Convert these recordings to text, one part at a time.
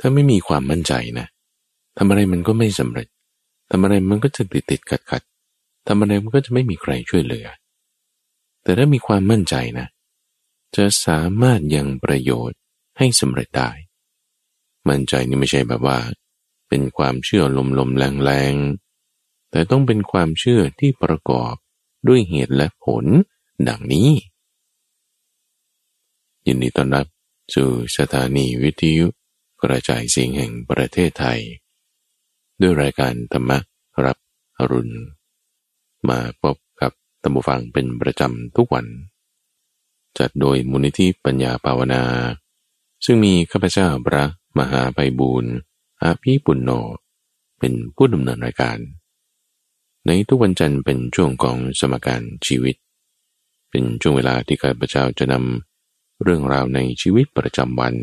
ถ้าไม่มีความมั่นใจนะทำอะไรมันก็ไม่สำเร็จทำอะไรมันก็จะติดติดขัดขัดทำอะไรมันก็จะไม่มีใครช่วยเหลือ แต่ถ้ามีความมั่นใจนะ จะสามารถยังประโยชน์ให้สำเร็จได้ มั่นใจนี่ไม่ใช่แบบว่า เป็นความเชื่อลมๆแรงๆ แต่ต้องเป็นความเชื่อที่ประกอบด้วยเหตุและผลดังนี้ ยินดีต้อนรับสู่สถานีวิทยุ กระจายเสียงแห่งประเทศไทย ด้วยรายการธรรมรับอรุณ มาพบกับตัมบูฟังเป็นประจำทุกวัน จัดโดยมูลนิธิปัญญาภาวนา ซึ่งมีข้าพเจ้าพระมหาไพบูรณ์อาภีปุณโญเป็นผู้ดำเนินรายการ ในทุกวันจันทร์เป็นช่วงของสมการชีวิต เป็นช่วงเวลาที่ข้าพเจ้าจะนำเรื่องราวในชีวิตประจำวัน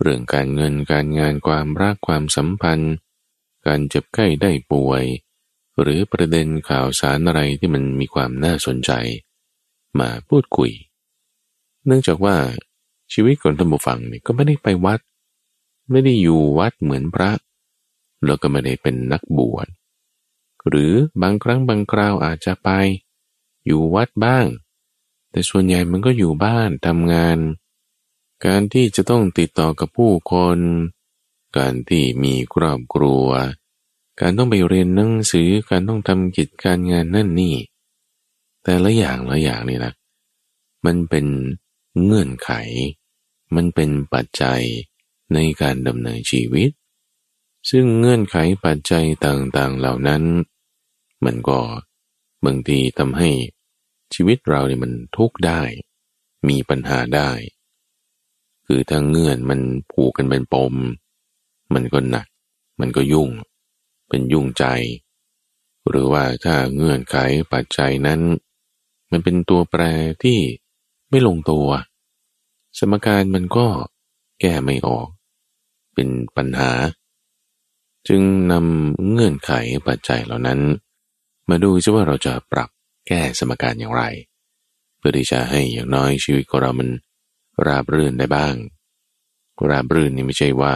เรื่องการเงินการงานความรักความสัมพันธ์ การเจ็บไข้ได้ป่วย หรือประเด็นข่าวสารอะไรที่มันมีความน่าสนใจ มาพูดคุย เนื่องจากว่าชีวิตของธรรมฟังเนี่ยก็ไม่ได้ไปวัด ไม่ได้อยู่วัดเหมือนพระ แล้วก็ไม่ได้เป็นนักบวชหรือบางครั้งบางคราวอาจจะไป อยู่วัดบ้าง แต่ส่วนใหญ่มันก็อยู่บ้านทำงาน การที่จะต้องติดต่อกับผู้คน การที่มีครอบครัว การต้องไปเรียนหนังสือ การต้องทำกิจการงานนั่นนี่ แต่ละอย่างละอย่างนี่นะ มันเป็นเงื่อนไข มันเป็นปัจจัยในการดำเนินชีวิต ซึ่งเงื่อนไขปัจจัยต่างๆเหล่านั้น มันก็บางทีทำให้ชีวิตเราเนี่ยมันทุกข์ได้ มีปัญหาได้ คือถ้าเงื่อนมันผูกกันเป็นปม มันก็หนัก มันก็ยุ่ง เป็นยุ่งใจ หรือว่าถ้าเงื่อนไขปัจจัยนั้น มันเป็นตัวแปรที่ไม่ลงตัว สมการมันก็แก้ไม่ออก เป็นปัญหา จึงนำเงื่อนไขปัจจัยเหล่านั้น มาดูซิว่าเราจะปรับแก้สมการอย่างไร เพื่อที่จะให้อย่างน้อยชีวิตของเรามัน ราบรื่นได้บ้าง ราบรื่นนี่ไม่ใช่ว่า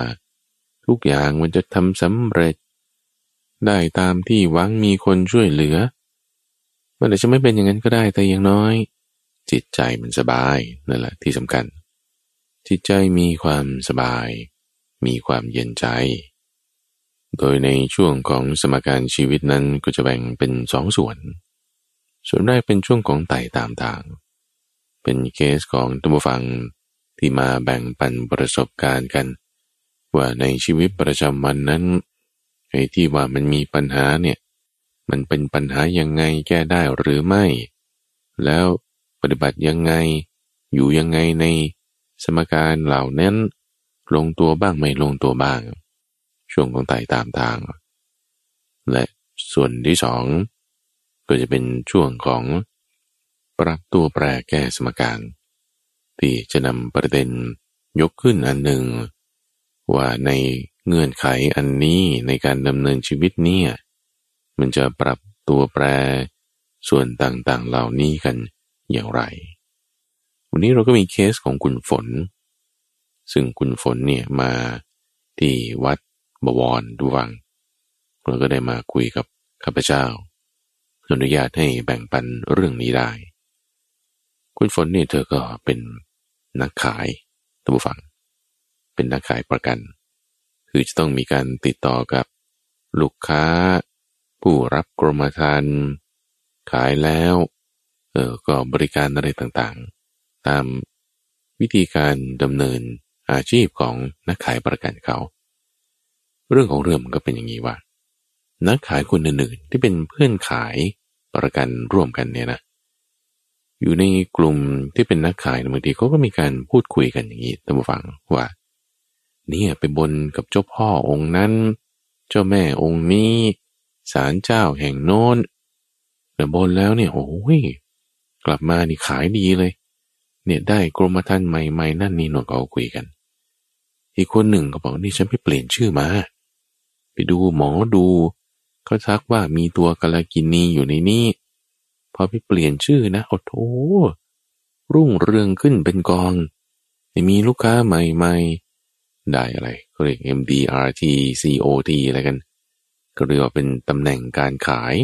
ทุกอย่างมันจะทำสำเร็จ ได้ตามที่หวังมีคนช่วยเหลือ มันอาจจะไม่เป็นอย่างนั้นก็ได้แต่อย่างน้อย จิตใจมันสบายนั่นแหละที่สำคัญ จิตใจมีความสบาย มีความเย็นใจ โดยในช่วงของสมการชีวิตนั้นก็จะแบ่งเป็นสองส่วน ส่วนแรกเป็นช่วงของไต่ตามทาง เป็นเคสของตัมฟังที่มาแบ่งปันประสบการณ์กัน ว่าในชีวิตประจำวันนั้นไอ้ที่ว่ามันมีปัญหาเนี่ย มันเป็นปัญหายังไงแก้ได้หรือไม่ แล้วปฏิบัติยังไง อยู่ยังไงในสมการเหล่านั้น ลงตัวบ้างไม่ลงตัวบ้าง ช่วงของไต่ตามทาง และส่วนที่สองก็จะเป็นช่วงของ ปรับตัวแปรแก้สมการ ที่จะนำประเด็นยกขึ้นอันหนึ่ง ว่าในเงื่อนไขอันนี้ในการดำเนินชีวิตเนี่ยมันจะปรับตัวแปรส่วนต่างๆเหล่านี้กันอย่างไร วันนี้เราก็มีเคสของคุณฝน ซึ่งคุณฝนเนี่ยมาที่วัดบวรดูวังเราก็ได้มาคุยกับข้าพเจ้าอนุญาตให้แบ่งปันเรื่องนี้ได้ คุณฝนนี่เธอก็เป็นนักขายท่านผู้ฟัง เป็นนักขายประกัน คือจะต้องมีการติดต่อกับลูกค้า ผู้รับกรมธรรม์ขายแล้วเออก็บริการอะไรต่างๆ ตามวิธีการดำเนินอาชีพของนักขายประกันเขา เรื่องของเรื่องมันก็เป็นอย่างนี้ว่า นักขายคนอื่นๆที่เป็นเพื่อนขายประกันร่วมกันเนี่ยนะ อยู่ในกลุ่มที่เป็นนักขายบางทีเขาก็มีการพูดคุยกันอย่างนี้ท่านผู้ฟังว่า เนี่ยไปบนกับเจ้าพ่อองค์นั้น เจ้าแม่องค์นี้ศาลเจ้าแห่งโน้นแต่บนแล้วเนี่ยโอ้ยกลับมานี่ขายดีเลย เนี่ยได้กรมธรรม์ใหม่ๆนั่นนี่หนวกเอาคุยกัน อีกคนหนึ่งก็บอกนี่ฉันไปเปลี่ยนชื่อมา ไปดูหมอดูเขาทักว่ามีตัวกาลกินีอยู่ในนี้ พอไปเปลี่ยนชื่อนะโอ้โหรุ่งเรืองขึ้นเป็นกอง มีลูกค้าใหม่ๆ ได้อะไรก็เรียก MDRT COT อะไรกัน ก็เรียกว่าเป็นตำแหน่งการขาย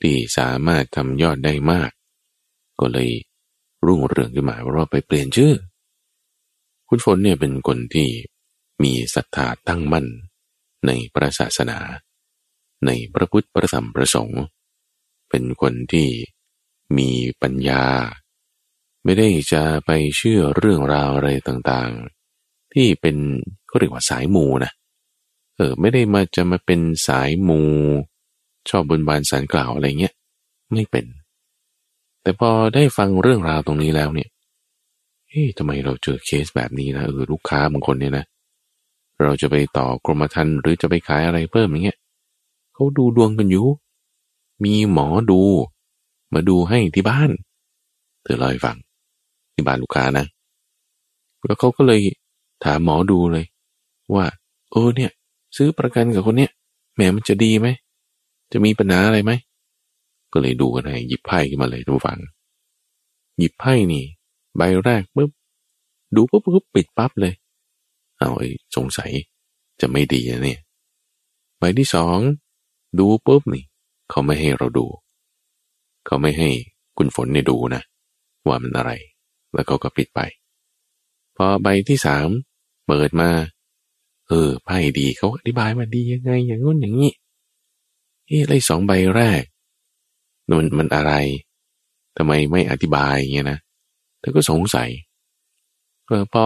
ที่สามารถทำยอดได้มาก ก็เลยรุ่งเรืองขึ้นมาเพราะว่าไปเปลี่ยนชื่อ คุณฝนเนี่ยเป็นคนที่มีศรัทธาตั้งมั่น ในพระศาสนา ในพระพุทธพระธรรมพระสงฆ์ เป็นคนที่มีปัญญา ไม่ได้จะไปเชื่อเรื่องราวอะไรต่างๆ ที่เป็นก็เรียกว่าสายมูนะเออไม่ได้มาจะมาเป็นสายมู ชอบบนบานสารกล่าวอะไรเงี้ยไม่เป็น แต่พอได้ฟังเรื่องราวตรงนี้แล้วเนี่ยเฮ้ยทำไมเราเจอเคสแบบนี้นะเออลูกค้าบางคนเนี่ยนะ เราจะไปต่อกรมธรรม์หรือจะไปขายอะไรเพิ่มอย่างเงี้ยเขาดูดวงกันอยู่ มีหมอดู มาดูให้ที่บ้าน เธอเล่าให้ฟังที่บ้านลูกค้านะ แล้วเขาก็เลยถามหมอดูเลย ว่า เออเนี่ย ซื้อประกันกับคนเนี้ยแหมมันจะดีไหม จะมีปัญหาอะไรไหม ก็เลยดูกันให้หยิบไพ่ขึ้นมาเลยทุกฝัง หยิบไพ่นี่ ใบแรกปุ๊บดูปุ๊บปุ๊บปิดปั๊บเลย เอาไอ้สงสัยจะไม่ดีนะเนี่ย ใบที่สอง ดูปุ๊บนี่ เขาไม่ให้เราดู เขาไม่ให้คุณฝนเนี่ยดูนะ ว่ามันอะไร แล้วเขาก็ปิดไป พอใบที่สามเปิดมา เออไพ่ดีเขาอธิบายมาดียังไง อย่างนู้นอย่างนี้เฮ้ยไรสองใบแรกนนมันอะไรทำไมไม่อธิบายเงี้ยนะเธอก็สงสัยเออพอ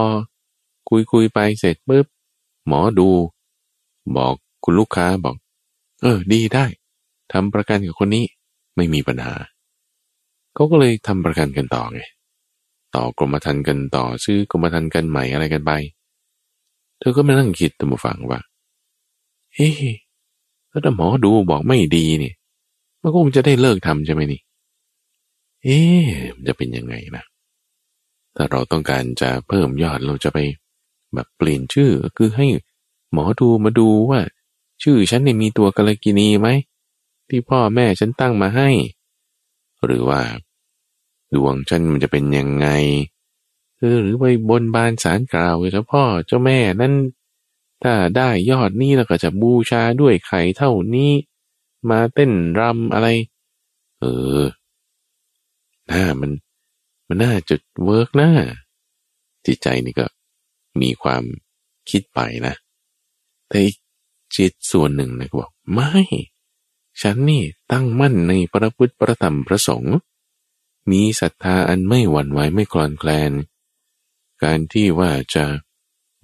คุยคุยไปเสร็จปุ๊บหมอดู บอกคุณลูกค้าบอก เออ ดีได้ ทำประกันกับคนนี้ไม่มีปัญหาเขาก็เลยทำประกันกันต่อไงต่อกรมธรรม์กันต่อซื้อกรมธรรม์กันใหม่อะไรกันไป เธอก็มานั่งคิดตัมฟังว่าเฮ้ถ้าหมอดูบอกไม่ดีเนี่ยมันก็คงจะได้เลิกทำใช่ไหมนี่ เอ๊จะเป็นยังไงนะ ถ้าเราต้องการจะเพิ่มยอดเราจะไป แบบเปลี่ยนชื่อคือให้หมอดูมาดูว่า ชื่อฉันเนี่ยมีตัวกาลกินีไหม ที่พ่อแม่ฉันตั้งมาให้ หรือว่า ดวงฉันมันจะเป็นยังไงหรือไปบนบานสารกล่าวเจ้าพ่อเจ้าแม่นั้นถ้าได้ยอดนี้เราก็จะบูชาด้วยไข่เท่านี้ มาเต้นรำอะไร เออหน่ามัน มันน่าจะเวิร์กนะจิตใจนี่ก็มีความคิดไปนะ แต่จิตส่วนหนึ่งนะบอกไม่ ฉันนี่ตั้งมั่นในพระพุทธพระธรรมพระสงฆ์มีศรัทธาอันไม่หวั่นไหวไม่คลอนแคลน การที่ว่าจะ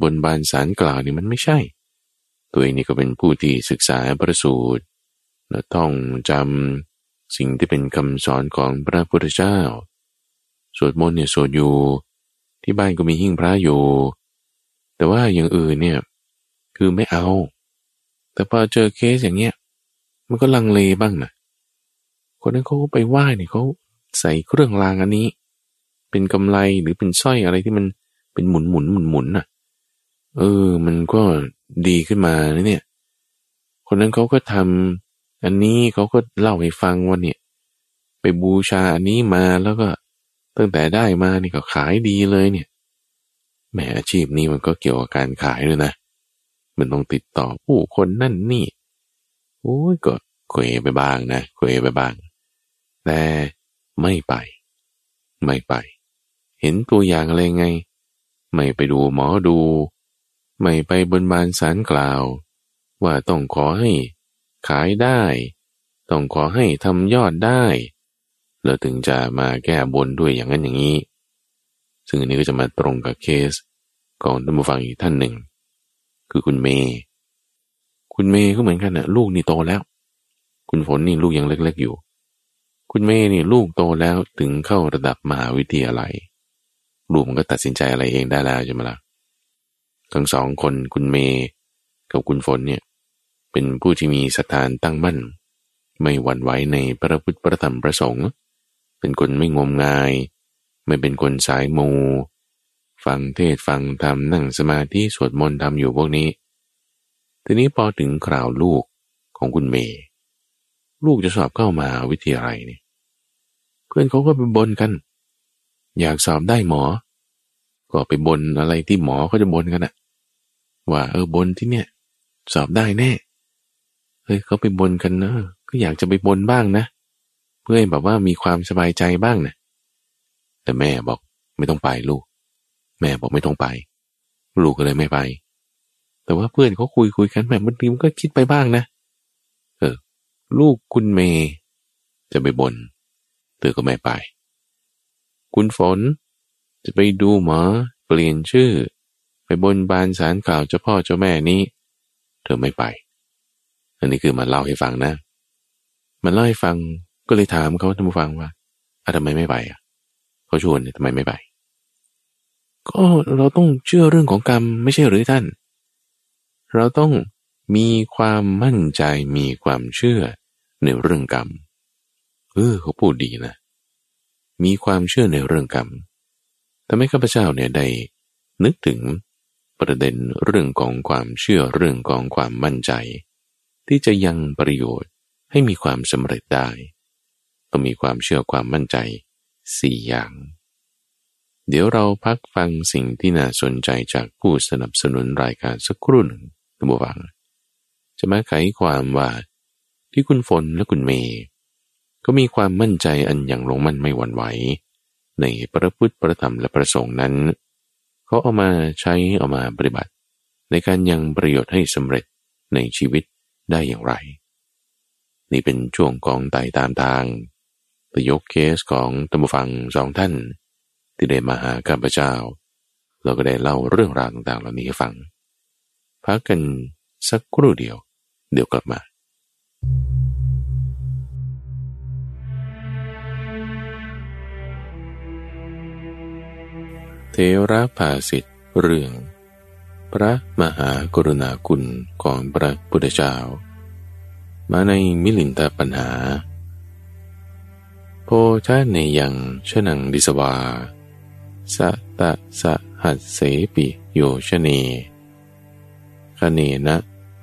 บนบานสารกล่าวนี่มันไม่ใช่ ตัวเองนี่ก็เป็นผู้ที่ศึกษาประสูตรและต้องจำสิ่งที่เป็นคำสอนของพระพุทธเจ้า สวดมนต์เนี่ยสวดอยู่ ที่บ้านก็มีหิ้งพระอยู่ แต่ว่าอย่างอื่นเนี่ยคือไม่เอา แต่พอเจอเคสอย่างเงี้ย มันก็ลังเลบ้างนะคนนั้นเขาไปไหว้เนี่ยเขาใส่เครื่องรางอันนี้ เป็นกำไลหรือเป็นสร้อยอะไรที่มันเป็นหมุนหมุนหมุนหมุนน่ะ เออ มันก็ดีขึ้นมาเนี่ย คนนั้นเขาก็ทำอันนี้เขาก็เล่าให้ฟังว่าเนี่ย ไปบูชาอันนี้มาแล้วก็ตั้งแต่ได้มานี่ก็ขายดีเลยเนี่ยแหมอาชีพนี้มันก็เกี่ยวกับการขายเลยนะ มันต้องติดต่อผู้คนนั่นนี่ โอ้ยก็เควไปบ้างนะเควไปบ้าง แต่ไม่ไป ไม่ไป เห็นตัวอย่างอะไรไง ไม่ไปดูหมอดู ไม่ไปบนบานสารกล่าว ว่าต้องขอให้ขายได้ ต้องขอให้ทำยอดได้แล้วถึงจะมาแก้บนด้วยอย่างนั้นอย่างนี้ ซึ่งอันนี้ก็จะมาตรงกับเคสของท่านผู้ฟังอีกท่านหนึ่ง คือคุณเมย์ คุณเมย์ก็เหมือนกันนะลูกนี่โตแล้ว คุณฝนนี่ลูกยังเล็ก ๆอยู่ คุณเมย์นี่ลูกโตแล้วถึงเข้าระดับมหาวิทยาลัยลูกมันก็ตัดสินใจอะไรเองได้แล้วใช่ไหมละ่ะทั้งสองคนคุณเมย์กับคุณฝนเนี่ยเป็นผู้ที่มีสถานตั้งมั่น ไม่หวั่นไหวในพระพุทธประธรรมประสงค์เป็นคนไม่งมงาย ไม่เป็นคนสายมู ฟังเทศฟังธรรมนั่งสมาธิสวดมนต์ทำอยู่พวกนี้ ทีนี้พอถึงคราวลูกของคุณเมย์ลูกจะสอบเข้ามาวิทยาลัยนี่ยเพื่อนเขาก็ไปบนกัน อยากสอบได้หมอ ก็ไปบนอะไรที่หมอเขาจะบนกันอะว่าเออบนที่เนี่ย สอบได้แน่เฮ้ยเขาไปบนกันนะก็อยากจะไปบนบ้างนะ เพื่อแบบว่ามีความสบายใจบ้างนะแต่แม่บอกไม่ต้องไปลูก แม่บอกไม่ต้องไป ลูกก็เลยไม่ไป แต่ว่าเพื่อนเขาคุยคุยกันแม่บางทีมันก็คิดไปบ้างนะ เออ ลูกคุณเมย์จะไปบนเธอก็ไม่ไป คุณฝน จะไปดูหมอเปลี่ยนชื่อ ไปบนบานสารกล่าวเจ้าพ่อเจ้าแม่นี้ เธอไม่ไป อันนี้คือมาเล่าให้ฟังนะ มันเล่าให้ฟังก็เลยถามเขาท่านผู้ฟังว่าอะทำไมไม่ไปอะเขาชวนทำไมไม่ไป ก็เราต้องเชื่อเรื่องของกรรมไม่ใช่หรือท่าน เราต้องมีความมั่นใจมีความเชื่อในเรื่องกรรม เออเขาพูดดีนะ มีความเชื่อในเรื่องกรรมทำให้ข้าพเจ้าเนี่ยได้นึกถึงประเด็นเรื่องของความเชื่อเรื่องของความมั่นใจ ที่จะยังประโยชน์ให้มีความสำเร็จได้ต้องมีความเชื่อความมั่นใจสี่อย่าง เดี๋ยวเราพักฟังสิ่งที่น่าสนใจจากผู้สนับสนุนรายการสักครู่หนึ่ง ท่านผู้ฟังจะมาไขความว่าที่คุณฝนและคุณเมย์ก็มีความมั่นใจอันอย่างลงมั่นไม่หวั่นไหว ในพระพุทธประธรรมและประสงค์นั้น เขาเอามาใช้เอามาปฏิบัติ ในการยังประโยชน์ให้สำเร็จในชีวิตได้อย่างไร นี่เป็นช่วงของไต่ตามทางไปยกเคสของตัมฟังสองท่าน ที่ได้มาหาข้าพเจ้า เราก็ได้เล่าเรื่องราวต่างๆ เหล่านี้ให้ฟัง พักกันสักครู่เดียว เดี๋ยวกลับมา เทระภาสิทธิ์เรื่อง พระมหากรุณาคุณของพระพุทธเจ้า มาในมิลินตาปัญหา โพชาเนยังชนังดิสวาสะตะสะหัสเสปิโยชเน คเนนะ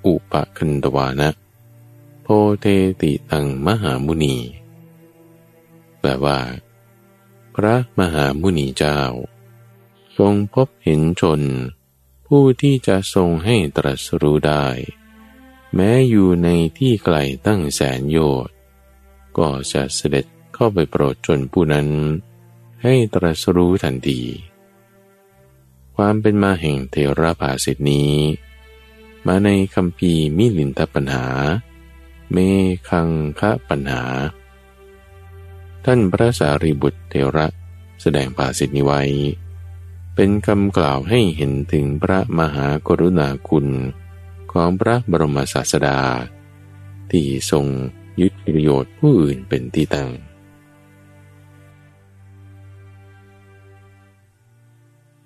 อุปคันตวานะ โพเทติตังมหามุนี แปลว่า พระมหามุนีเจ้า ทรงพบเห็นชน ผู้ที่จะทรงให้ตรัสรู้ได้ แม้อยู่ในที่ไกลตั้งแสนโยชน์ก็จะเสด็จเข้าไปโปรดชนผู้นั้น ให้ตรัสรู้ทันทีความเป็นมาแห่งเทระภาสิทนี้ มาในคำพีมิลินทปัญหา เมคังคะปัญหา ท่านพระสารีบุตรเทระแสดงภาสิทนี้ไว้ เป็นคำกล่าวให้เห็นถึงพระมหากรุณาคุณของพระบรมศาสดา ที่ทรงยึดประโยชน์ผู้อื่นเป็นที่ตั้ง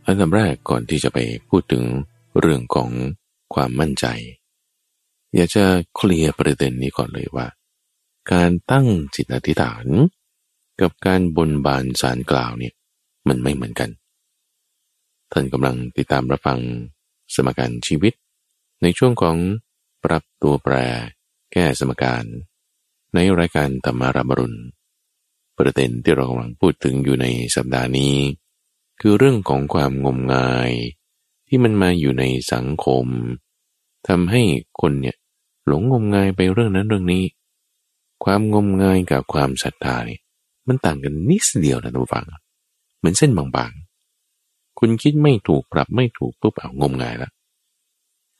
อันดับแรกก่อนที่จะไปพูดถึงเรื่องของ ความมั่นใจ อยากจะเคลียร์ประเด็นนี้ก่อนเลยว่า การตั้งจิตอธิษฐาน กับการบนบานสารกล่าวเนี่ยมันไม่เหมือนกัน ท่านกำลังติดตามรับฟังสมการชีวิต ในช่วงของปรับตัวแปร แก้สมการ ในรายการธรรมาราบรุณ ประเด็นที่เรากำลังพูดถึงอยู่ในสัปดาห์นี้ คือเรื่องของความงมงาย ที่มันมาอยู่ในสังคมทำให้คนเนี่ยหลงงมงายไปเรื่องนั้นเรื่องนี้ ความงมงายกับความศรัทธาเนี่ยมันต่างกันนิดเดียวนะทุกฝัง เหมือนเส้นบางๆ คุณคิดไม่ถูกปรับไม่ถูกปุ๊บเอางมงายละ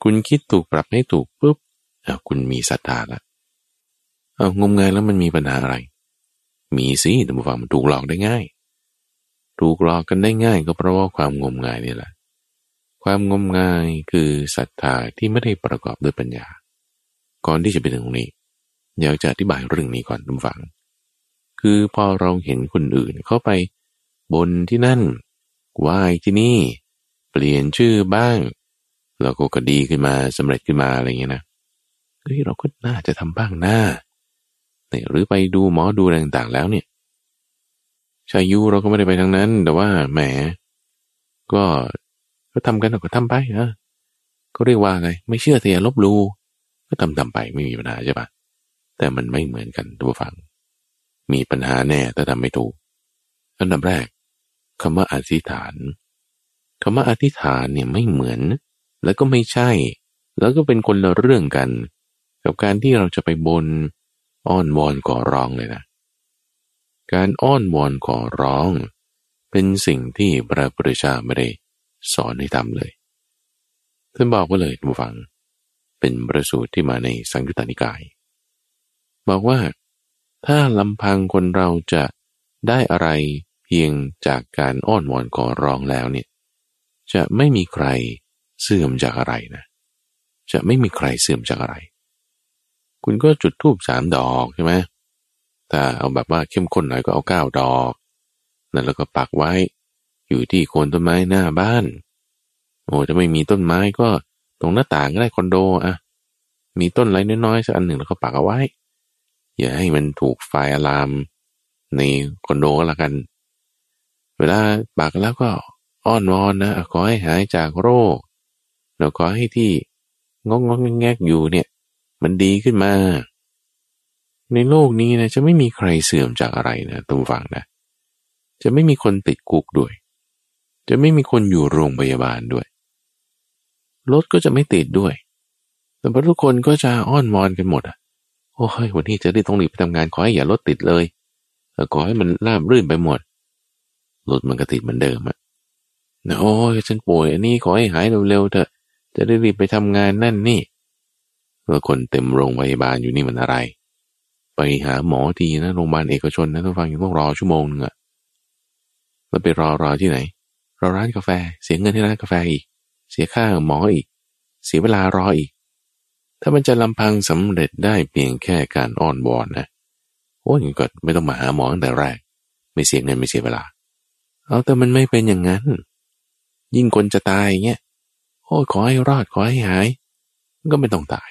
คุณคิดถูกปรับให้ถูกปุ๊บเอาคุณมีศรัทธาละเอางมงายแล้วมันมีปัญหาอะไร มีสิแต่บุฟังมันถูกหลอกได้ง่าย ถูกหลอกกันได้ง่ายก็เพราะว่าความงมงายนี่แหละ ความงมงายคือศรัทธาที่ไม่ได้ประกอบด้วยปัญญา ก่อนที่จะไปถึงตรงนี้อยากจะอธิบายเรื่องนี้ก่อนทุกฝัง คือพอเราเห็นคนอื่นเข้าไปบนที่นั่นไหว้ที่นี่ เปลี่ยนชื่อบ้างเราก็กดีขึ้นมาสำเร็จขึ้นมาอะไรเงี้ยนะเฮ้ยเราก็น่าจะทำบ้างหน้าเนี่ยหรือไปดูหมอดูอะไรต่างๆแล้วเนี่ยชายุเราก็ไม่ได้ไปทางนั้น แต่ว่าแหม ก็ ก็ทำกันก็ทำไปนะก็เรียกว่าไง ไม่เชื่อแต่อย่าลบลูก็ทำทำไปไม่มีปัญหาใช่ปะแต่มันไม่เหมือนกันตัวฟัง มีปัญหาแน่ถ้าทำไม่ถูกอันดับแรกคำว่าอธิษฐานคำว่าอธิษฐานเนี่ยไม่เหมือน แล้วก็ไม่ใช่ แล้วก็เป็นคนละเรื่องกัน กับการที่เราจะไปบนอ้อนวอนก่อร้องเลยนะ การอ้อนวอนก่อร้อง เป็นสิ่งที่พระพุทธเจ้าไม่ได้ สอนให้ทำเลย ท่านบอกว่าเลยทุกฝัง เป็นประสูตรที่มาในสังยุตตานิกาย บอกว่าถ้าลำพังคนเราจะได้อะไรเพียงจากการอ้อนวอนขอร้องแล้วเนี่ย จะไม่มีใครเสื่อมจากอะไรนะ จะไม่มีใครเสื่อมจากอะไร คุณก็จุดทูบสามดอกใช่ไหมถ้าเอาแบบว่าเข้มข้นหน่อยก็เอาเก้าดอกนั่นแล้วก็ปักไว้ อยู่ที่โคนต้นไม้หน้าบ้าน โอ้จะไม่มีต้นไม้ก็ตรงหน้าต่างก็ได้คอนโดอะมีต้นไรน้อยๆสักอันหนึ่งแล้วก็ปักเอาไว้ อย่าให้มันถูกไฟอะลามในคอนโดก็แล้วกัน เวลาปากแล้วก็อ้อนวอนนะขอให้หายจากโรคแล้วขอให้ที่งงงแงกอยู่เนี่ย มันดีขึ้นมา ในโลกนี้นะจะไม่มีใครเสื่อมจากอะไรนะตุ้มฟังนะ จะไม่มีคนติดคุกด้วย จะไม่มีคนอยู่โรงพยาบาลด้วย รถก็จะไม่ติดด้วย แต่ทุกคนก็จะอ้อนวอนกันหมดอะ โอ้ยวันนี้จะได้ต้องรีบไปทำงานขอให้อย่ารถติดเลยขอให้มันราบรื่นไปหมด รถมันก็ติดเหมือนเดิมอะนะโอ้ยฉันป่วยอันนี้ขอให้หายเร็วๆเถอะ จะได้รีบไปทำงานนั่นนี่เมื่อคนเต็มโรงพยาบาลอยู่นี่มันอะไร ไปหาหมอทีนะโรงพยาบาลเอกชนนะต้องฟังยังต้องรอชั่วโมงนึงอะแล้วไปรอรอที่ไหน เรอร้านกาแฟ เสียเงินที่ร้านกาแฟอีก เสียค่าหมออีก เสียเวลารออีก ถ้ามันจะลำพังสำเร็จได้เพียงแค่การอ้อนวอนนะโอ้ยก็ไม่ต้องมาหาหมอตั้งแต่แรก ไม่เสียเงินไม่เสียเวลา เอาแต่มันไม่เป็นอย่างนั้น ยิ่งคนจะตายเงี้ยโอ้ขอให้รอดขอให้หาย ก็ไม่ต้องตาย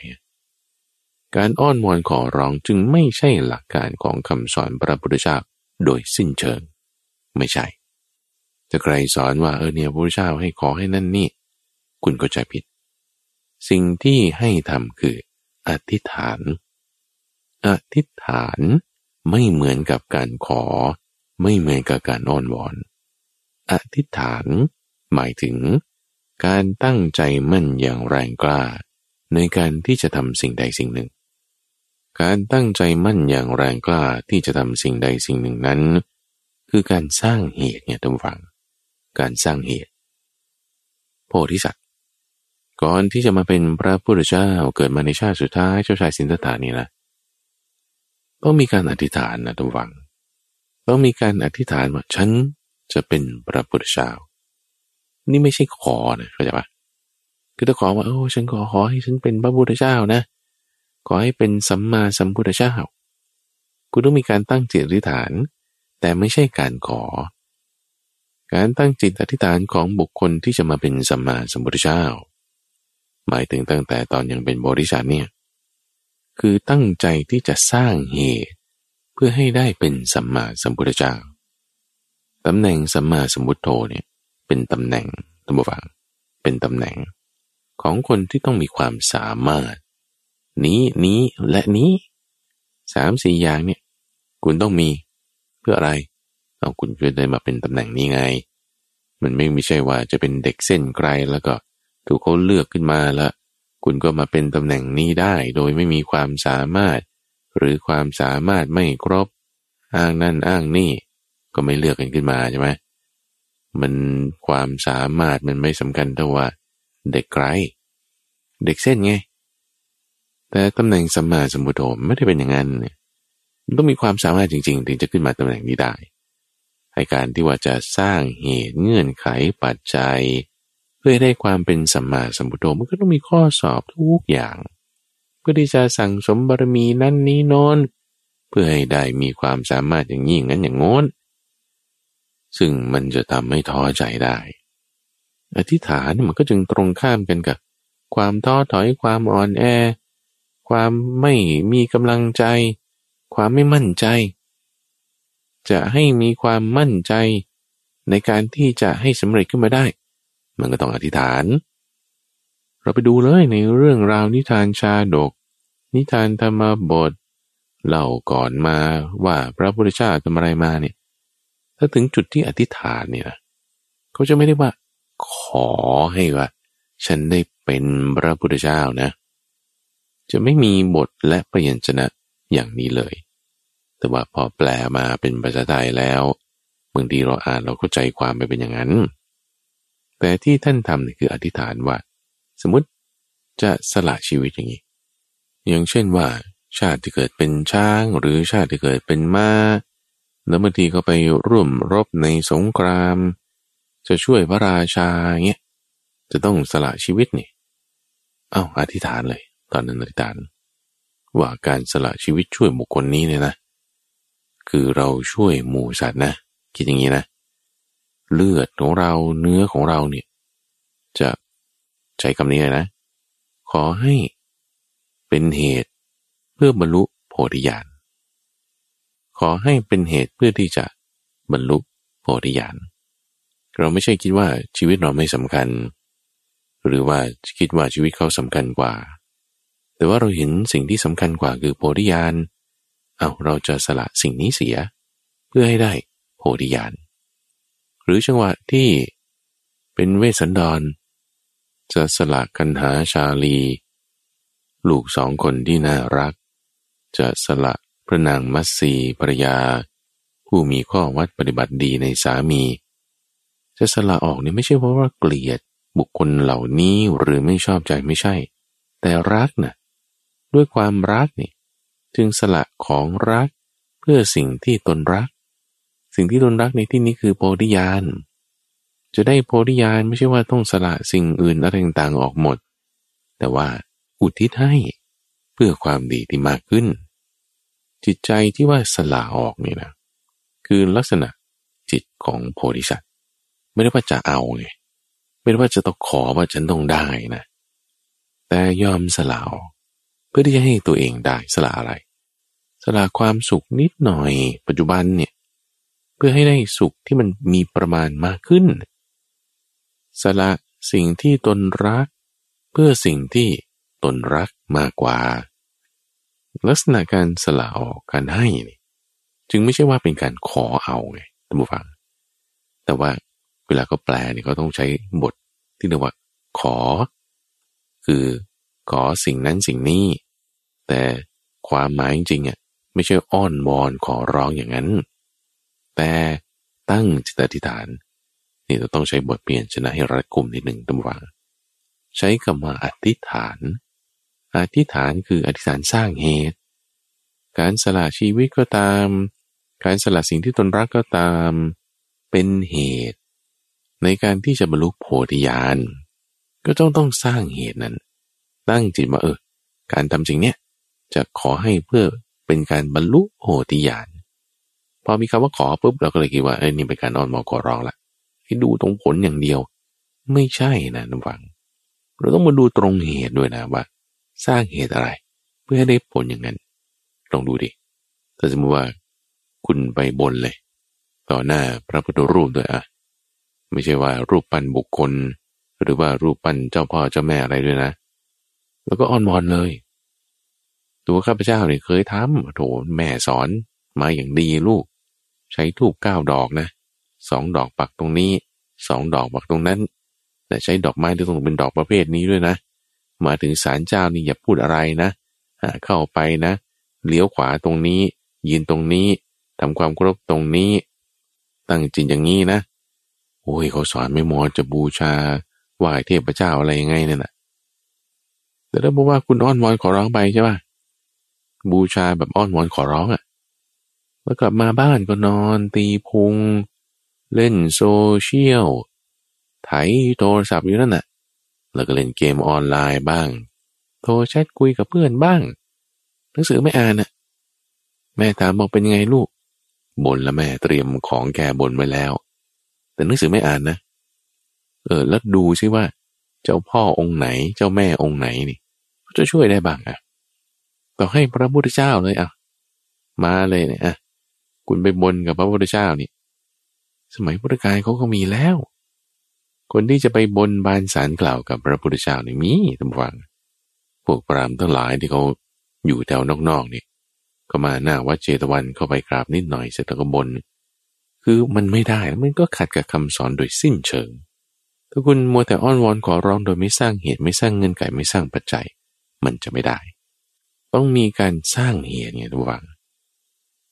การอ้อนวอนขอร้องจึงไม่ใช่หลักการของคำสอนพระพุทธเจ้าโดยสิ้นเชิง ไม่ใช่ จะใครสอนว่าเออเนี่ยพระพุทธเจ้าให้ขอให้นั่นนี่ คุณก็จะผิด สิ่งที่ให้ทำคือ อธิษฐาน อธิษฐานไม่เหมือนกับการขอ ไม่เหมือนกับการอ้อนวอน อธิษฐาน หมายถึง การตั้งใจมั่นอย่างแรงกล้า ในการที่จะทำสิ่งใดสิ่งหนึ่ง การตั้งใจมั่นอย่างแรงกล้าที่จะทำสิ่งใดสิ่งหนึ่งนั้น คือการสร้างเหตุเนี่ยท่านฟัง การสร้างเหตุ โพธิสัตว์ก่อนที่จะมาเป็นพระพุทธเจ้าเกิดมาในชาติสุดท้ายเจ้าชายสินธตถานี่นะต้องมีการอธิษฐานนะทุกฝัง ต้องมีการอธิษฐานว่าฉันจะเป็นพระพุทธเจ้า นี่ไม่ใช่ขอนะเข้าใจปะคือถ้าขอว่าโอ้ฉันขอขอให้ฉันเป็นพระพุทธเจ้านะ ขอให้เป็นสัมมาสัมพุทธเจ้า คุณต้องมีการตั้งจิตอธิษฐาน แต่ไม่ใช่การขอ การตั้งจิตอธิษฐานของบุคคลที่จะมาเป็นสัมมาสัมพุทธเจ้า หมายถึงตั้งแต่ตอนยังเป็นบริษัทเนี่ยคือตั้งใจที่จะสร้างเหตุ เพื่อให้ได้เป็นสัมมาสัมพุทธเจ้าตำแหน่งสัมมาสัมพุทโธเนี่ยเป็นตำแหน่งตัมบฟังเป็นตำแหน่งของคนที่ต้องมีความสามารถ นี้นี้และนี้สามสี่อย่างเนี่ยคุณต้องมีเพื่ออะไร เอาคุณจะได้มาเป็นตำแหน่งนี้ไง มันไม่ไม่ใช่ว่าจะเป็นเด็กเส้นไกลแล้วก็ถูกเขาเลือกขึ้นมาแล้วคุณก็มาเป็นตำแหน่งนี้ได้ โดยไม่มีความสามารถ หรือความสามารถไม่ครบ อ้างนั่นอ้างนี่ ก็ไม่เลือกกันขึ้นมาใช่ไหมมันความสามารถมันไม่สำคัญเท่าว่า เด็กไกลเด็กเส้นไง แต่ตำแหน่งสมมาสมุทโธไม่ได้เป็นอย่างนั้นเนี่ยมันต้องมีความสามารถจริงๆ ถึงจะขึ้นมาตำแหน่งนี้ได้ ให้การที่ว่าจะสร้างเหตุเงื่อนไขปัจจัย เพื่อได้ความเป็นสัมมาสัมพุทโธมันก็ต้องมีข้อสอบทุกอย่าง เพื่อที่จะสั่งสมบารมีนั่นนี้นอนเพื่อให้ได้มีความสามารถอย่างนี้งนั้นอย่างงน้น ซึ่งมันจะทำให้ท้อใจได้ อธิษฐานมันก็จึงตรงข้ามกันกับ ความท้อถอยความอ่อนแอ ความไม่มีกำลังใจ ความไม่มั่นใจ จะให้มีความมั่นใจ ในการที่จะให้สำเร็จขึ้นมาได้ มันก็ต้องอธิษฐาน เราไปดูเลยในเรื่องราวนิทานชาดก นิทานธรรมบทเล่าก่อนมาว่าพระพุทธเจ้าทำอะไรมาเนี่ย ถ้าถึงจุดที่อธิษฐานเนี่ยเขาจะไม่ได้ว่า ขอให้ว่า ฉันได้เป็นพระพุทธเจ้านะ จะไม่มีบทและพยัญชนะอย่างนี้เลย แต่ว่าพอแปลมาเป็นภาษาไทยแล้วบางทีเราอ่านเราก็ใจความไปเป็นอย่างนั้น แต่ที่ท่านทำนี่คืออธิษฐานว่า สมมติจะสละชีวิตอย่างนี้ อย่างเช่นว่า ชาติที่เกิดเป็นช้างหรือชาติที่เกิดเป็นม้า แล้วบางทีก็ไปร่วมรบในสงคราม จะช่วยพระราชาเงี้ยจะต้องสละชีวิตนี่ เอาอธิษฐานเลย ตอนนั้นอธิษฐาน ว่าการสละชีวิตช่วยบุคคลนี้เนี่ยนะ คือเราช่วยหมู่สัตว์นะ คิดอย่างนี้นะ เลือดของเราเนื้อของเราเนี่ย จะใช้คำนี้เลยนะ ขอให้เป็นเหตุเพื่อบรรลุโพธิญาณขอให้เป็นเหตุเพื่อที่จะบรรลุโพธิญาณเราไม่ใช่คิดว่าชีวิตเราไม่สำคัญ หรือว่าคิดว่าชีวิตเขาสำคัญกว่า แต่ว่าเราเห็นสิ่งที่สำคัญกว่าคือโพธิญาณ เอาเราจะสละสิ่งนี้เสีย เพื่อให้ได้โพธิญาณหรือจังหวะที่เป็นเวสันดร จะสละกันหาชาลี ลูกสองคนที่น่ารัก จะสละพระนางมัตสีภรยา ผู้มีข้อวัดปฏิบัติดีในสามี จะสละออกนี่ไม่ใช่เพราะว่าเกลียดบุคคลเหล่านี้หรือไม่ชอบใจไม่ใช่ แต่รักน่ะด้วยความรักนี่ จึงสละของรักเพื่อสิ่งที่ตนรัก สิ่งที่ตนรักในที่นี้คือโพธิญาณจะได้โพธิญาณไม่ใช่ว่าต้องสละสิ่งอื่นอะไรต่างๆออกหมด แต่ว่าอุทิศให้เพื่อความดีที่มากขึ้น จิตใจที่ว่าสละออกนี่นะคือลักษณะจิตของโพธิสัตว์ไม่ได้ว่าจะเอาไงไม่ได้ว่าจะต้องขอว่าฉันต้องได้นะ แต่ยอมสละออก เพื่อที่จะให้ตัวเองได้สละอะไร สละความสุขนิดหน่อย ปัจจุบันเนี่ยเพื่อให้ได้สุขที่มันมีประมาณมากขึ้น สละสิ่งที่ตนรัก เพื่อสิ่งที่ตนรักมากกว่า ลักษณะการสละออกการให้จึงไม่ใช่ว่าเป็นการขอเอาไงท่านผู้ฟัง แต่ว่าเวลาเขาแปลเนี่ยเขาต้องใช้บทที่เรียกว่าขอ คือ ขอสิ่งนั้นสิ่งนี้ แต่ความหมายจริงๆอะไม่ใช่อ้อนวอนขอร้องอย่างนั้น แต่ตั้งจิตอธิษฐาน นี่เราต้องใช้บทเปลี่ยนชนะให้รัดกุมนิดหนึ่งตั้งว่าใช้คำว่าอธิษฐาน อธิษฐานคืออธิษฐานสร้างเหตุ การสละชีวิตก็ตาม การสละสิ่งที่ตนรักก็ตาม เป็นเหตุ ในการที่จะบรรลุโพธิญาณก็ต้องต้องสร้างเหตุนั้น ตั้งจิตมาเออ การทำจริงเนี้ยจะขอให้เพื่อเป็นการบรรลุโพธิญาณพอมีคำว่าขอปุ๊บเราก็เลยคิดว่าเอ้ยนี่เป็นการอ้อนวอนขอร้องละให้ดูตรงผลอย่างเดียว ไม่ใช่นะน้ำฟัง เราต้องมาดูตรงเหตุด้วยนะว่า สร้างเหตุอะไร เพื่อให้ได้ผลอย่างนั้นลองดูดิถ้าสมมติว่า คุณไปบนเลย ต่อหน้าพระพุทธรูปด้วยอะไม่ใช่ว่ารูปปั้นบุคคล หรือว่ารูปปั้นเจ้าพ่อเจ้าแม่อะไรด้วยนะ แล้วก็อ้อนวอนเลย ตัวข้าพเจ้าเนี่ยเคยทำโถแม่สอนมาอย่างดีลูก ใช้ทูบเก้าดอกนะสองดอกปักตรงนี้สองดอกปักตรงนั้น แต่ใช้ดอกไม้ที่ต้องเป็นดอกประเภทนี้ด้วยนะ มาถึงศาลเจ้านี่อย่าพูดอะไรนะเข้าไปนะเลี้ยวขวาตรงนี้ ยืนตรงนี้ทำความเคารพตรงนี้ ตั้งจิตอย่างนี้นะโอ้ยเขาสอนไม่มอจะบูชาไหว้เทพเจ้าอะไรยังไงเนี่ยนะ แต่ถ้าบอกว่าคุณอ้อนวอนขอร้องไปใช่ป่ะบูชาแบบอ้อนวอนขอร้องอะ่ะ แล้วกลับมาบ้านก็นอน ตีพุง เล่นโซเชียลไถโทรศัพท์อยู่นั่นน่ะ แล้วก็เล่นเกมออนไลน์บ้าง โทรแชทคุยกับเพื่อนบ้าง หนังสือไม่อ่านน่ะ แม่ถามบอกเป็นไงลูกบ่นละแม่เตรียมของแกบ่นไว้แล้ว แต่หนังสือไม่อ่านนะ เออแล้วดูซิว่า จ้าพ่อองค์ไหน เจ้าแม่องค์ไหนนี่จะช่วยได้บ้างอะต่อให้พระพุทธเจ้าเลยอะ มาเลยเนี่ยอะคุณไปบนกับพระพุทธเจ้านี่ สมัยพุทธกาลเขาก็มีแล้ว คนที่จะไปบนบานสารกล่าวกับพระพุทธเจ้านี่มีตำฟังพวกปรามทั้งหลายที่เขาอยู่แถวนอกๆนี่ ก็มาหน้าวัดเจตวันเข้าไปกราบนิดหน่อยเสร็จแล้วก็บน คือมันไม่ได้มันก็ขัดกับคำสอนโดยสิ้นเชิง ถ้าคุณมัวแต่อ้อนวอนขอร้องโดยไม่สร้างเหตุไม่สร้างเงินไขไม่สร้างปัจจัย มันจะไม่ได้ ต้องมีการสร้างเหตุไงทุกฝัง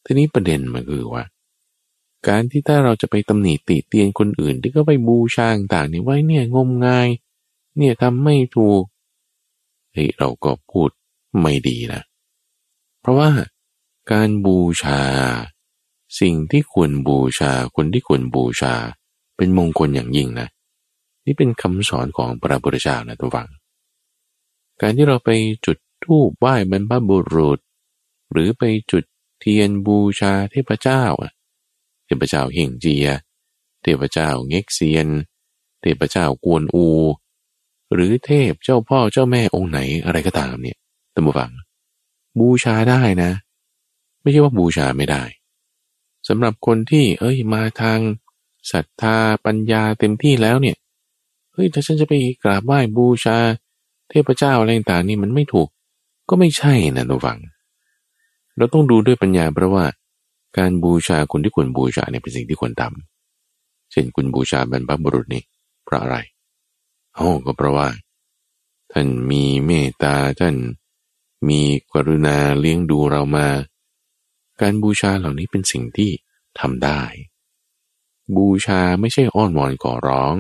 ทีนี้ประเด็นมันคือว่า การที่ถ้าเราจะไปตำหนิติเตียนคนอื่น ที่ก็ไปบูชาต่างๆนี่ไว้เนี่ยงมงาย เนี่ยทำไม่ถูกเฮ้ยเราก็พูดไม่ดีนะ เพราะว่าการบูชา สิ่งที่ควรบูชาคนที่ควรบูชา เป็นมงคลอย่างยิ่งนะ นี่เป็นคำสอนของพระพุทธเจ้านะทุกฝัง การที่เราไปจุดธูปไหว้บรรพบุรุษ หรือไปจุดเทียนบูชาเทพเจ้าเทพเจ้าเฮงเจีย เทพเจ้าเง็กเซียน เทพเจ้ากวนอู หรือเทพเจ้าพ่อเจ้าแม่องค์ไหนอะไรก็ตามเนี่ยตั้งฟัง บูชาได้นะ ไม่ใช่ว่าบูชาไม่ได้สำหรับคนที่เอ้ยมาทางศรัทธาปัญญาเต็มที่แล้วเนี่ย เฮ้ยถ้าฉันจะไปกราบไหว้บูชา เทพเจ้าอะไรต่างนี่มันไม่ถูก ก็ไม่ใช่นะทุกฝัง เราต้องดูด้วยปัญญาเพราะว่า การบูชาคนที่ควรบูชาเนี่ยเป็นสิ่งที่ควรทำเช่นคุณบูชาบรรพบุรุษนี่เพราะอะไรโอ้ก็เพราะว่า ท่านมีเมตตาท่านมีกรุณาเลี้ยงดูเรามา การบูชาเหล่านี้เป็นสิ่งที่ทำได้ บูชาไม่ใช่อ้อนวอนขอร้อง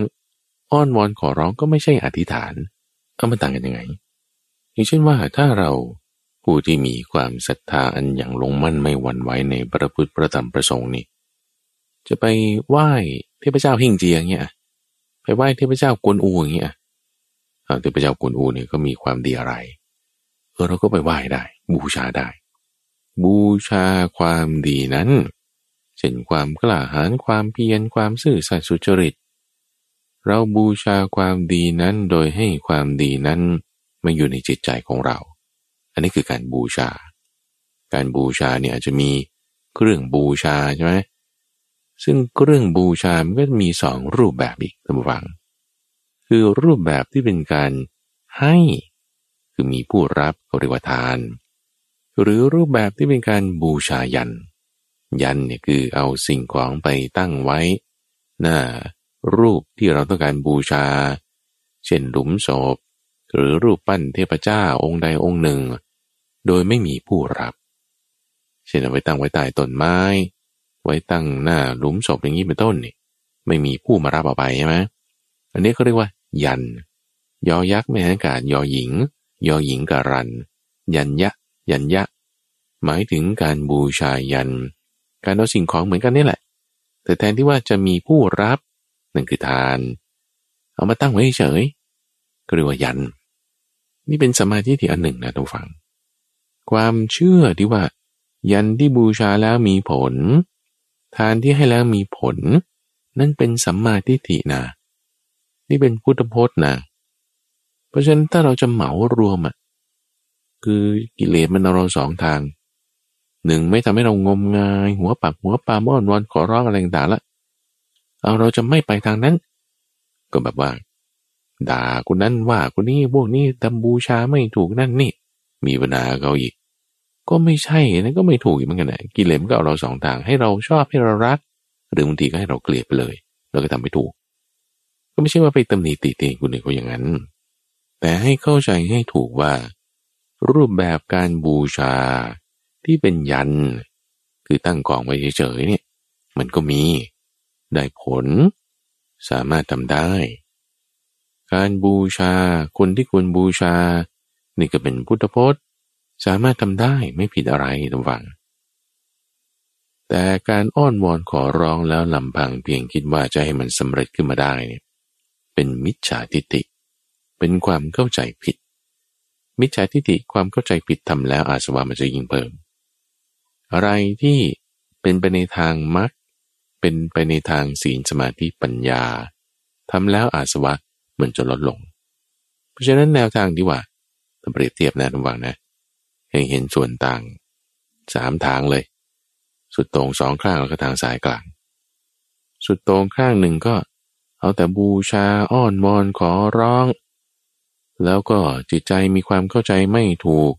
อ้อนวอนขอร้องก็ไม่ใช่อธิษฐานเอามาต่างกันยังไง อย่างเช่นว่าถ้าเราผู้ที่มีความศรัทธาอันอย่างลงมั่นไม่หวั่นไหวในพระพุทธพระธรรมพระสงฆ์นี่ จะไปไหว้เทพเจ้าเฮงเจียงเนี่ยไปไหว้เทพเจ้ากวนอูอย่างเงี้ยเทพเจ้ากวนอูเนี่ยก็มีความดีอะไรเออเราก็ไปไหว้ได้ บูชาได้ บูชาความดีนั้นเช่นความกล้าหาญความเพียรความซื่อสัตย์สุจริต เราบูชาความดีนั้นโดยให้ความดีนั้นมาอยู่ในจิตใจของเรา อันนี้คือการบูชา การบูชาเนี่ยอาจจะมีเครื่องบูชาใช่ไหมซึ่งเครื่องบูชา มันก็มีสองรูปแบบอีกท่านผู้ฟัง คือรูปแบบที่เป็นการให้ คือมีผู้รับเรียกว่าทาน หรือรูปแบบที่เป็นการบูชายัน ยันเนี่ยคือเอาสิ่งของไปตั้งไว้หน้า รูปที่เราต้องการบูชา เช่นหลุมศพ หรือรูปปั้นเทพเจ้าองค์ใดองค์หนึ่ง โดยไม่มีผู้รับ เช่นเอาไว้ตั้งไว้ใต้ต้นไม้ ไว้ตั้งหน้าหลุมศพอย่างนี้เป็นต้นนี่ไม่มีผู้มารับเอาไปใช่ไหมอันนี้เขาเรียกว่า ยัน ยอยักษ์ไม่ใหอากาศยอหญิง ยอหญิงการัน ยันยะ ยันยะ หมายถึงการบูชายัน การเอาสิ่งของเหมือนกันนี่แหละ แต่แทนที่ว่าจะมีผู้รับ นั่นคือทาน เอามาตั้งไว้เฉยก็เรียกว่ายัน นี่เป็นสมาธิที่อันหนึ่งนะทุกฝัง ความเชื่อที่ว่า ยันที่บูชาแล้วมีผล ทานที่ให้แล้วมีผล นั่นเป็นสัมมาทิฏฐินะนี่เป็นพุทธพจน์นะเพราะฉะนั้นถ้าเราจะเหมารวมอะคือกิเลสมันเอาเราสองทางหนึ่งไม่ทำให้เรางมงาย หัวปักหัวปาม้อนวอนขอร้องอะไรต่างๆละ เอาเราจะไม่ไปทางนั้น ก็แบบว่า ด่าคนนั้นว่าคนนี้พวกนี้ทำบูชาไม่ถูกนั่นนี่ มีปัญหาเขาอีก ก็ไม่ใช่นั่นก็ไม่ถูกเหมือนกันนะกิเลสก็เอาเราสองทางให้เราชอบให้เรารัก หรือบางทีก็ให้เราเกลียดไปเลย เราก็ทำไม่ถูก ก็ไม่ใช่ว่าไปตำหนิติเตียงคนอื่นเขาอย่างนั้น แต่ให้เข้าใจให้ถูกว่า รูปแบบการบูชาที่เป็นยัน คือตั้งกองไว้เฉยๆเนี่ย มันก็มี ได้ผล สามารถทำได้ การบูชาคนที่ควรบูชา นี่ก็เป็นพุทธพจน์ สามารถทำได้ไม่ผิดอะไรทุกฝัง แต่การอ้อนวอนขอร้องแล้วลำพังเพียงคิดว่าจะให้มันสำเร็จขึ้นมาได้เนี่ยเป็นมิจฉาทิฏฐิเป็นความเข้าใจผิด มิจฉาทิฏฐิความเข้าใจผิดทำแล้วอาสวะมันจะยิ่งเพิ่มอะไรที่เป็นไปในทางมรรค เป็นไปในทางศีลสมาธิปัญญาทำแล้วอาสวะเหมันจะลดลง เพราะฉะนั้นแนวทางที่ว่าเปรียบเทียบนะทุกฝังนะให้เห็นส่วนต่างสามทางเลย สุดตรงสองข้างแล้วก็ทางสายกลาง สุดตรงข้างหนึ่งก็ เอาแต่บูชาอ้อนวอนขอร้อง แล้วก็จิตใจมีความเข้าใจไม่ถูก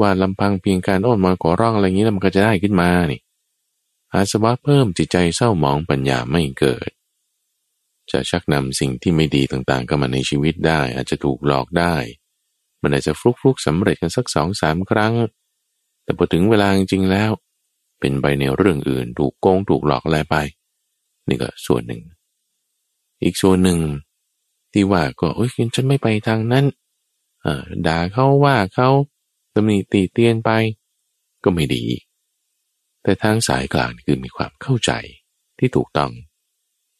ว่าลำพังเพียงการอ้อนวอนขอร้องอะไรอย่างนี้มันก็จะได้ขึ้นมานี่ อาสวะเพิ่มจิตใจเศร้าหมองปัญญาไม่เกิด จะชักนำสิ่งที่ไม่ดีต่างๆเข้ามาในชีวิตได้ อาจจะถูกหลอกได้ มันอาจจะฟลุกฟลุกสำเร็จกันสักสองสามครั้ง แต่พอถึงเวลาจริงๆแล้ว เป็นไปในเรื่องอื่นถูกโกงถูกหลอกอะไรไป นี่ก็ส่วนหนึ่ง อีกส่วนหนึ่ง ที่ว่าก็โอ้ยฉันไม่ไปทางนั้นด่าเขาว่าเขาตำหนิตีเตียนไป ก็ไม่ดี แต่ทางสายกลางคือมีความเข้าใจที่ถูกต้อง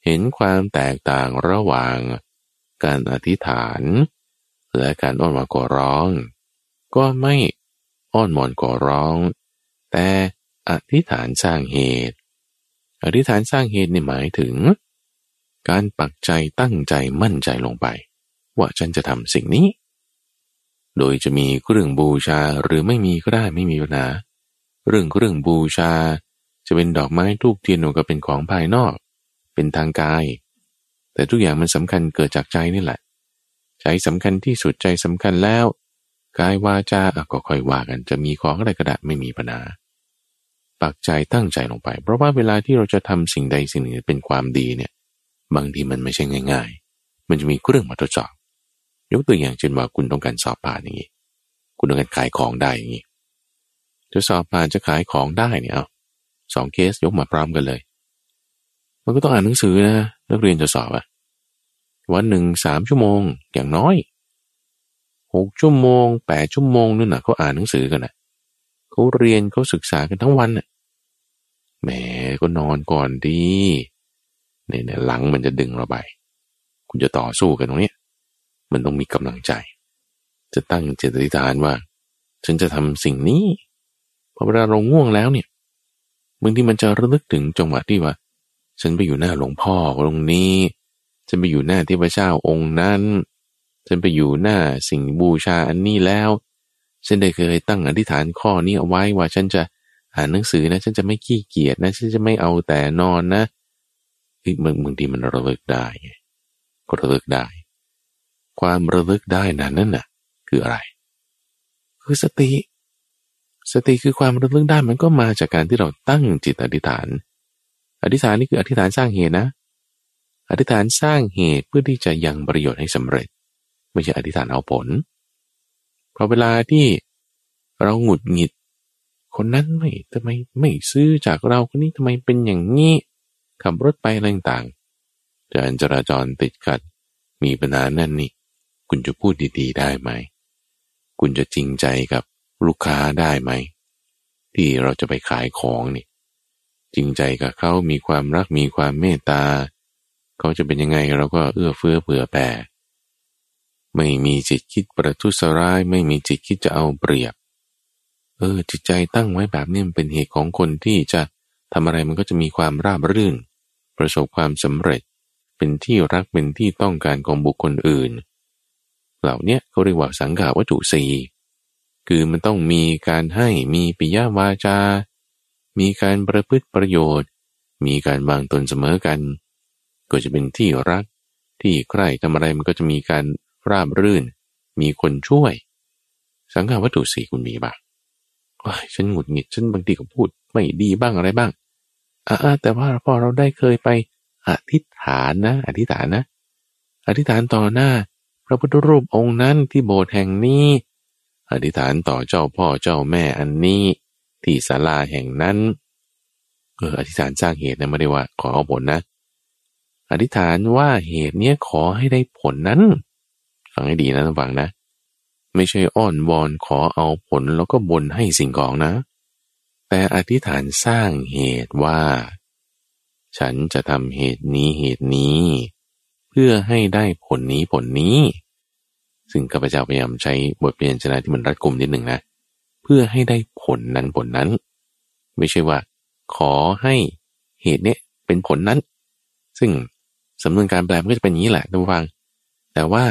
เห็นความแตกต่างระหว่าง การอธิษฐาน และการอ้อนวอนขอร้อง ก็ไม่อ้อนวอนขอร้อง แต่อธิษฐานสร้างเหตุ อธิษฐานสร้างเหตุในหมายถึง การปักใจตั้งใจมั่นใจลงไป ว่าฉันจะทำสิ่งนี้ โดยจะมีเครื่องบูชาหรือไม่มีก็ได้ไม่มีปัญหา เรื่องเครื่องบูชา จะเป็นดอกไม้ทูกเทียนหรือก็เป็นของภายนอก เป็นทางกาย แต่ทุกอย่างมันสำคัญเกิดจากใจนี่แหละ ใจสำคัญที่สุดใจสำคัญแล้วกายวาจาก็ค่อยว่ากัน จะมีของอะไรก็ได้ไม่มีปัญหาปักใจตั้งใจลงไป เพราะว่าเวลาที่เราจะทำสิ่งใดสิ่งหนึ่งเป็นความดีเนี่ย บางทีมันไม่ใช่ง่าย ๆ มันจะมีเครื่องมาทดสอบยกตัวอย่างเช่นว่าคุณต้องการสอบผ่านอย่างนี้ คุณต้องการขายของได้อย่างนี้ จะสอบผ่านจะขายของได้เนี่ยเอาสองเคสยกมาพร้อมกันเลย มันก็ต้องอ่านหนังสือนะนักเรียนจะสอบอะวันหนึ่งสามชั่วโมงอย่างน้อยหกชั่วโมงแปดชั่วโมงนู่นน่ะเขาอ่านหนังสือกันนะเขาเรียนเขาศึกษากันทั้งวันน่ะแหมก็นอนก่อนดีเนี่ยหลังมันจะดึงเราไป คุณจะต่อสู้กันตรงนี้มันต้องมีกำลังใจ จะตั้งเจตนาฐานว่า ฉันจะทำสิ่งนี้ พอเวลาเราง่วงแล้วเนี่ยบางทีมันจะระลึกถึงจังหวะที่ว่า ฉันไปอยู่หน้าหลวงพ่อตรงนี้ ฉันไปอยู่หน้าเทพเจ้าองค์นั้น ฉันไปอยู่หน้าสิ่งบูชาอันนี้แล้ว ฉันได้เคยตั้งอธิษฐานข้อนี้เอาไว้ว่าฉันจะอ่านหนังสือนะ ฉันจะไม่ขี้เกียจนะ ฉันจะไม่เอาแต่นอนนะอีกบางบางทีมันระลึกได้ก็ระลึกได้ ความระลึกได้นั้นนั่นน่ะ คืออะไร คือสติ สติคือความระลึกได้มันก็มาจากการที่เราตั้งจิตอธิษฐาน อธิษฐานนี่คืออธิษฐานสร้างเหตุนะ อธิษฐานสร้างเหตุเพื่อที่จะยังประโยชน์ให้สำเร็จ ไม่ใช่อธิษฐานเอาผลพราะเวลาที่เราหงุดหงิด คนนั้นไม่ทำไมไม่ซื้อจากเราคนนี้ทำไมเป็นอย่างนี้ขับรถไปอะไรต่างการจราจรติดขัดมีปัญหานั่นนี่ คุณจะพูดดีๆ ได้ไหม คุณจะจริงใจกับ ลูกค้าได้ไหม ที่เราจะไปขายของนี่จริงใจกับเขามีความรักมีความเมตตา เขาจะเป็นยังไงเราก็เอื้อเฟื้อเผื่อแผ่ไม่มีจิตคิดประทุษร้าย ไม่มีจิตคิดจะเอาเปรียบ เออ จิตใจตั้งไว้แบบนี้มันเป็นเหตุของคนที่จะทำอะไรมันก็จะมีความราบรื่น ประสบความสำเร็จ เป็นที่รักเป็นที่ต้องการของบุคคลอื่น เหล่านี้เขาเรียกว่าสังขาวัตถุสี่ คือมันต้องมีการให้มีปิยวาจา มีการประพฤติประโยชน์ มีการวางตนเสมอกัน ก็จะเป็นที่รัก ที่ใครทำอะไรมันก็จะมีการราบรื่น มีคนช่วย สังขาวัตถุสี่คุณมีบ้างฉันหงุดหงิดฉันบางทีก็พูดไม่ดีบ้างอะไรบ้างอ่าแต่ว่าพอเราได้เคยไปอธิษฐานนะ อธิษฐานนะ อธิษฐานต่อหน้า พระพุทธรูปองค์นั้นที่โบสถ์แห่งนี้ อธิษฐานต่อเจ้าพ่อเจ้าแม่อันนี้ที่ศาลาแห่งนั้นเอออธิษฐานสร้างเหตุนะไม่ได้ว่าขอเอาผลนะ อธิษฐานว่าเหตุเนี้ยขอให้ได้ผลนั้น ฟังให้ดีนะท่านฟังนะ ไม่ใช่อ้อนวอนขอเอาผลแล้วก็บนให้สิ่งของนะ แต่อธิษฐานสร้างเหตุว่า ฉันจะทำเหตุนี้เหตุนี้ เพื่อให้ได้ผลนี้ผลนี้ ซึ่งข้าพเจ้าพยายามใช้บทเรียนชนะที่มันรัดกุมนิดหนึ่งนะ เพื่อให้ได้ผลนั้นผลนั้น ไม่ใช่ว่า ขอให้เหตุเนี้ยเป็นผลนั้น ซึ่งสำนวนการแปลมันก็จะเป็นอย่างนี้แหละท่านฟัง แต่ว่า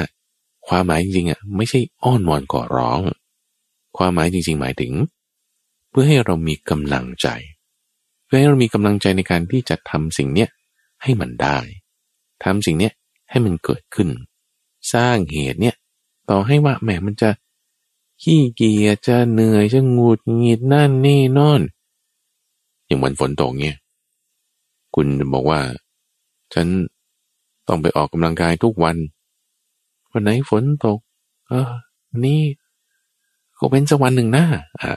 ความหมายจริงๆอะไม่ใช่อ้อนวอนก่อร้อง ความหมายจริง ๆ หมายถึง เพื่อให้เรามีกำลังใจ เพื่อให้เรามีกำลังใจในการที่จะทำสิ่งเนี้ยให้มันได้ทำสิ่งเนี้ยให้มันเกิดขึ้น สร้างเหตุเนี่ย ต่อให้ว่าแหมมันจะขี้เกียจจะเหนื่อยจะงูดหงิดนั่นนี่นอน อย่างวันฝนตกเนี่ยคุณบอกว่า ฉันต้องไปออกกำลังกายทุกวัน วันไหนฝนตก เออนี่ก็เป็นสักวันหนึ่งนะอะ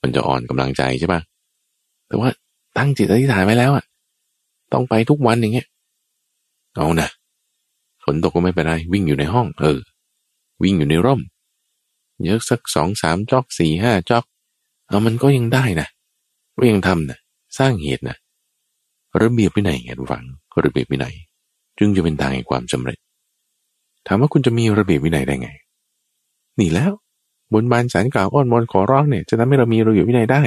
มันจะอ่อนกำลังใจใช่ปะแต่ว่าตั้งจิตอธิษฐานไว้แล้วอะ ต้องไปทุกวันอย่างเงี้ยเอานะฝนตกก็ไม่เป็นไรวิ่งอยู่ในห้อง เออ วิ่งอยู่ในร่ม เยอะสักสองสามจอกสี่ห้าจอก เอามันก็ยังได้นะก็ยังทำนะสร้างเหตุนะระเบียบวินัยไงทุกฝังระเบียบวินัยจึงจะเป็นทางแห่งความสำเร็จ ถามว่าคุณจะมีระเบียบวินัยได้ไง นี่แล้วบนบานสารกล่าวอ้อนวอนขอร้องเนี่ย จะทำให้เรามีระเบียบวินัยได้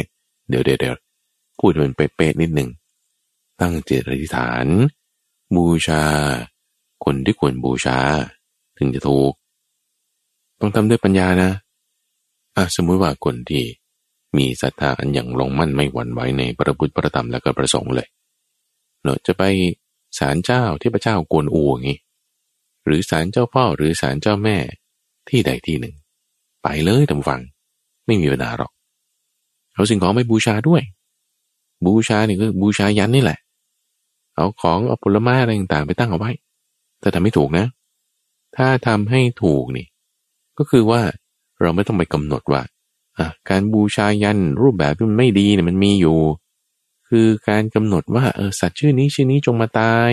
เดี๋ยวเดี๋ยวเดี๋ยวพูดมันเป๊ะๆนิดหนึ่งตั้งเจตอธิษฐาน บูชา คนที่ควรบูชา ถึงจะถูก ต้องทำด้วยปัญญานะอะสมมุติว่าคนที่มีศรัทธาอันอย่างลงมั่นไม่หวั่นไหวในพระพุทธพระธรรมและก็ประสงค์เลยเนอะจะไปศาลเจ้าที่พระเจ้ากวนอูอย่างนี้หรือศาลเจ้าพ่อหรือศาลเจ้าแม่ที่ใดที่หนึ่ง ไปเลยทำฟัง ไม่มีปัญหาหรอกเอาสิ่งของไปบูชาด้วย บูชานี่ก็บูชายันนี่แหละ เอาของเอาผลไม้อะไรต่างๆไปตั้งเอาไว้แต่ทำไม่ถูกนะ ถ้าทำให้ถูกนี่ ก็คือว่าเราไม่ต้องไปกำหนดว่าการบูชายันรูปแบบที่มันไม่ดีเนี่ยมันมีอยู่ คือการกำหนดว่าเออสัตว์ชื่อนี้ชื่อนี้จงมาตาย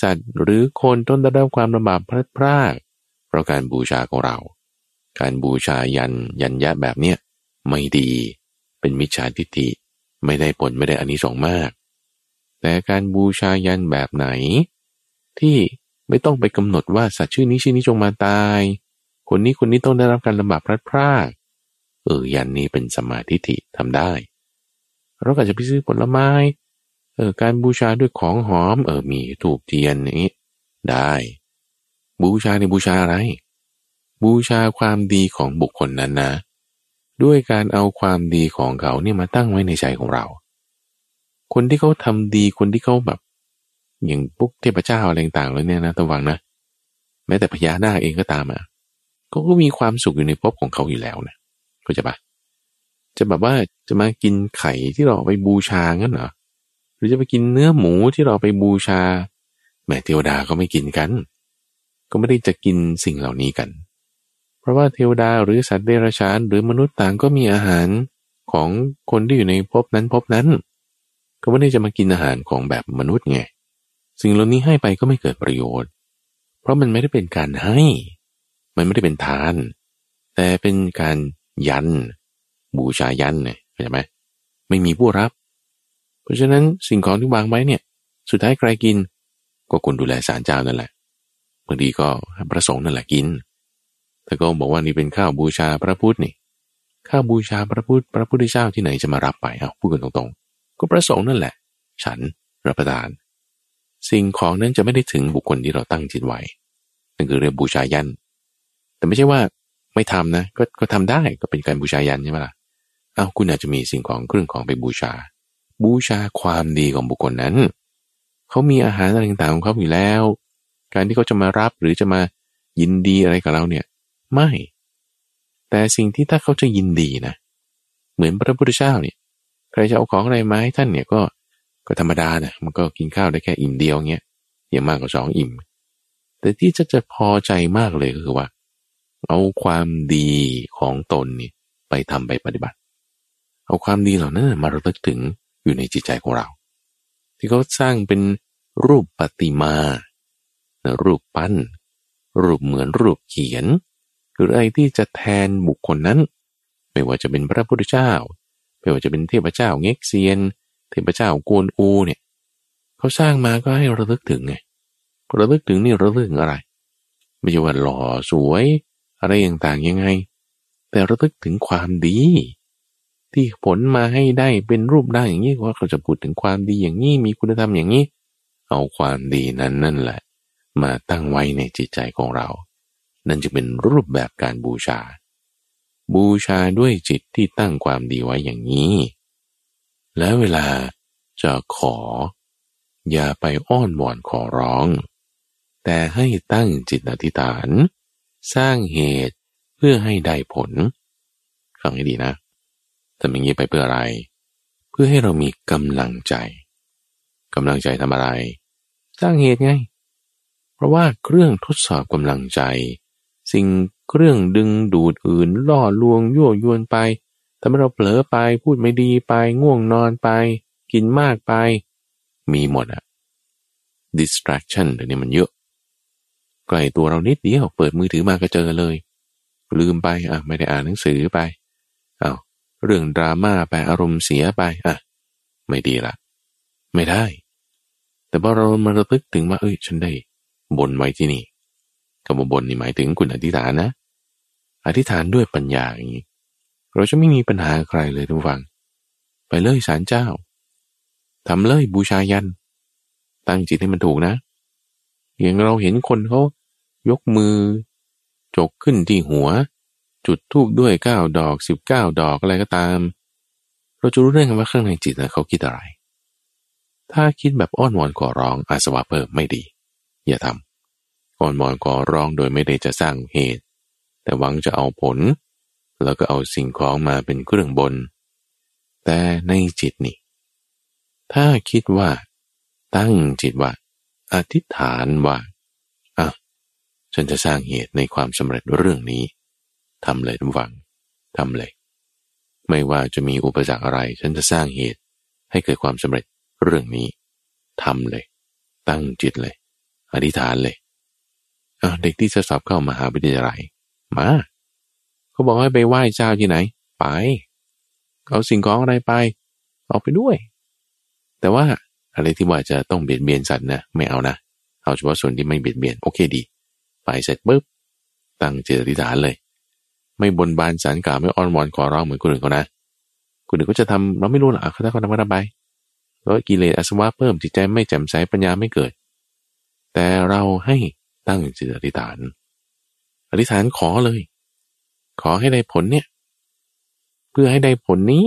สัตว์หรือคนต้นได้รับความลำบากพลาดพลาดเพราะการบูชาของเรา การบูชายันยันยะแบบเนี้ยไม่ดี เป็นมิจฉาทิฏฐิไม่ได้ผลไม่ได้อานิสงส์มาก แต่การบูชายันแบบไหน ที่ไม่ต้องไปกำหนดว่าสัตว์ชื่อนี้ชื่อนี้จงมาตาย คนนี้คนนี้ต้องได้รับการลำบากพลาดพลาดเออยันนี้เป็นสมาธิิทำได้ เราก็จะไปซื้อผลไม้เออการบูชาด้วยของหอม เออมีถูกเทียนนี้ได้ บูชาในบูชาอะไร บูชาความดีของบุคคลนั้นนะ ด้วยการเอาความดีของเขาเนี่ยมาตั้งไว้ในใจของเรา คนที่เขาทำดีคนที่เขาแบบ อย่างปุ๊กเทพเจ้าอะไรต่างๆเลยเนี่ยนะตะวังนะแม้แต่พญานาคเองก็ตามอะ เขาก็มีความสุขอยู่ในภพของเขาอยู่แล้วนะเข้าใจปะจะแบบว่าจะมากินไข่ที่เราไปบูชางั้นเหรอหรือจะไปกินเนื้อหมูที่เราไปบูชาแม่เทวดาก็ไม่กินกัน ก็ไม่ได้จะกินสิ่งเหล่านี้กัน เพราะว่าเทวดาหรือสัตว์เดรัจฉานหรือมนุษย์ต่างก็มีอาหารของคนที่อยู่ในภพนั้นภพนั้น ก็ไม่ได้จะมากินอาหารของแบบมนุษย์ไงสิ่งเหล่านี้ให้ไปก็ไม่เกิดประโยชน์ เพราะมันไม่ได้เป็นการให้ มันไม่ได้เป็นทาน แต่เป็นการยัน บูชายันเนี่ยเข้าใจไหมไม่มีผู้รับ เพราะฉะนั้นสิ่งของที่วางไว้เนี่ย สุดท้ายใครกิน ก็คนดูแลสารเจ้านั่นแหละบางทีก็พระสงฆ์นั่นแหละกิน แต่ก็บอกว่านี่เป็นข้าวบูชาพระพุทธนี่ข้าวบูชาพระพุทธพระพุทธเจ้าที่ไหนจะมารับไปเอาพูดกันตรงๆ ก็พระสงฆ์นั่นแหละ ฉันรับประทาน สิ่งของนั้นจะไม่ได้ถึงบุคคลที่เราตั้งจิตไว้นั่นคือเรียกบูชายัน แต่ไม่ใช่ว่าไม่ทำนะ ก็ก็ทำได้ก็เป็นการบูชายันใช่ไหมล่ะเอาคุณอาจจะมีสิ่งของเครื่องของไปบูชา บูชาความดีของบุคคลนั้น เขามีอาหารอะไรต่างๆของเขาอยู่แล้ว การที่เขาจะมารับหรือจะมายินดีอะไรกับเราเนี่ย ไม่ แต่สิ่งที่ถ้าเขาจะยินดีนะ เหมือนพระพุทธเจ้าเนี่ยใครจะเอาของอะไรมาให้ท่านเนี่ยก็ก็ธรรมดานะมันก็กินข้าวได้แค่อิ่มเดียวเงี้ยอย่างมากกว่าสองอิ่ม แต่ที่จะจะพอใจมากเลยก็คือว่า เอาความดีของตนนี่ไปทำไปปฏิบัติ เอาความดีเหล่านั้นมาระลึกถึงอยู่ในจิตใจของเรา ที่เขาสร้างเป็นรูปปฏิมารูปปั้น รูปเหมือนรูปเขียน หรืออะไรที่จะแทนบุคคลนั้น ไม่ว่าจะเป็นพระพุทธเจ้า ไม่ว่าจะเป็นเทพเจ้าเง็กเซียน เทพเจ้ากวนอูเนี่ยเขาสร้างมาก็ให้ระลึกถึงไงระลึกถึงนี่ระลึกถึงอะไร ไม่ใช่ว่าหล่อสวย อะไรต่างๆยังไง แต่ระลึกถึงความดี ที่ผลมาให้ได้เป็นรูปได้อย่างนี้ว่าเขาจะพูดถึงความดีอย่างนี้มีคุณธรรมอย่างนี้ เอาความดีนั้นนั่นแหละ มาตั้งไว้ในจิตใจของเรา นั่นจะเป็นรูปแบบการบูชา บูชาด้วยจิตที่ตั้งความดีไว้อย่างนี้ แล้วเวลาจะขอ อย่าไปอ้อนวอนขอร้อง แต่ให้ตั้งจิตอธิษฐาน สร้างเหตุเพื่อให้ได้ผลฟังให้ดีนะทำอย่างนี้ไปเพื่ออะไร เพื่อให้เรามีกำลังใจกำลังใจทำอะไร สร้างเหตุไง เพราะว่าเครื่องทดสอบกำลังใจ สิ่งเครื่องดึงดูดอื่นล่อลวงยั่วยวนไปทำให้เราเผลอไปพูดไม่ดีไปง่วงนอนไป กินมากไป มีหมดอะ distraction เดี๋ยวนี้มันเยอะ ใกล้ตัวเรานิดเดียว เปิดมือถือมาก็เจอเลย ลืมไปอะไม่ได้อ่านหนังสือไปอา้าวเรื่องดราม่าไปอารมณ์เสียไปอะ ไม่ดีละไม่ได้ แต่พอเรามาระลึกถึงว่าเอ้ย ฉันได้บนไว้ที่นี่คำว่าบนนี่หมายถึงคุณอธิษฐานนะ อธิษฐานด้วยปัญญาอย่างนี้เราจะไม่มีปัญหาใครเลยทุกฝัง ไปเลยสารเจ้าทำเลยบูชายัน ตั้งจิตให้มันถูกนะ อย่างเราเห็นคนเขายกมือ จกขึ้นที่หัว จุดทูบด้วยเก้าดอกสิบเก้าดอกอะไรก็ตาม เราจะรู้ได้ไงว่าข้างในจิตนะเขาคิดอะไร ถ้าคิดแบบอ้อนวอนขอร้องอาสวะเพิ่มไม่ดี อย่าทำอ้อนวอนขอร้องโดยไม่ได้จะสร้างเหตุ แต่หวังจะเอาผล แล้วก็เอาสิ่งของมาเป็นเครื่องบน แต่ในจิตนี่ ถ้าคิดว่า ตั้งจิตว่า อธิษฐานว่าอะฉันจะสร้างเหตุในความสำเร็จเรื่องนี้ทำเลยทุกฝังทำเลย ไม่ว่าจะมีอุปสรรคอะไร ฉันจะสร้างเหตุให้เกิดความสำเร็จเรื่องนี้ทำเลย ตั้งจิตเลย อธิษฐานเลยอะเด็กที่จะสอบเข้ามาหาวิทยาลัยมาเขาบอกให้ไปไหว้เจ้าที่ไหน ไป เอาสิ่งของอะไรไป เอาไปด้วย แต่ว่า อะไรที่ว่าจะต้องเบียดเบียนสัตว์นะไม่เอานะเอาเฉพาะส่วนที่ไม่เบียดเบียนโอเคดี ไปเสร็จปุ๊บตั้งเจตริฐานเลย ไม่บนบานสารกล่าวไม่อ้อนวอนขอร้องเหมือนคนอื่นเขานะคนอื่นก็จะทำเราไม่รู้หรอกเขาถ้าเขาทำก็ทำไปแล้วกิเลสอสวะเพิ่มจิตใจไม่แจ่มใสปัญญาไม่เกิด แต่เราให้ตั้งจิตอธิษฐาน อธิษฐานขอเลย ขอให้ได้ผลเนี่ย เพื่อให้ได้ผลนี้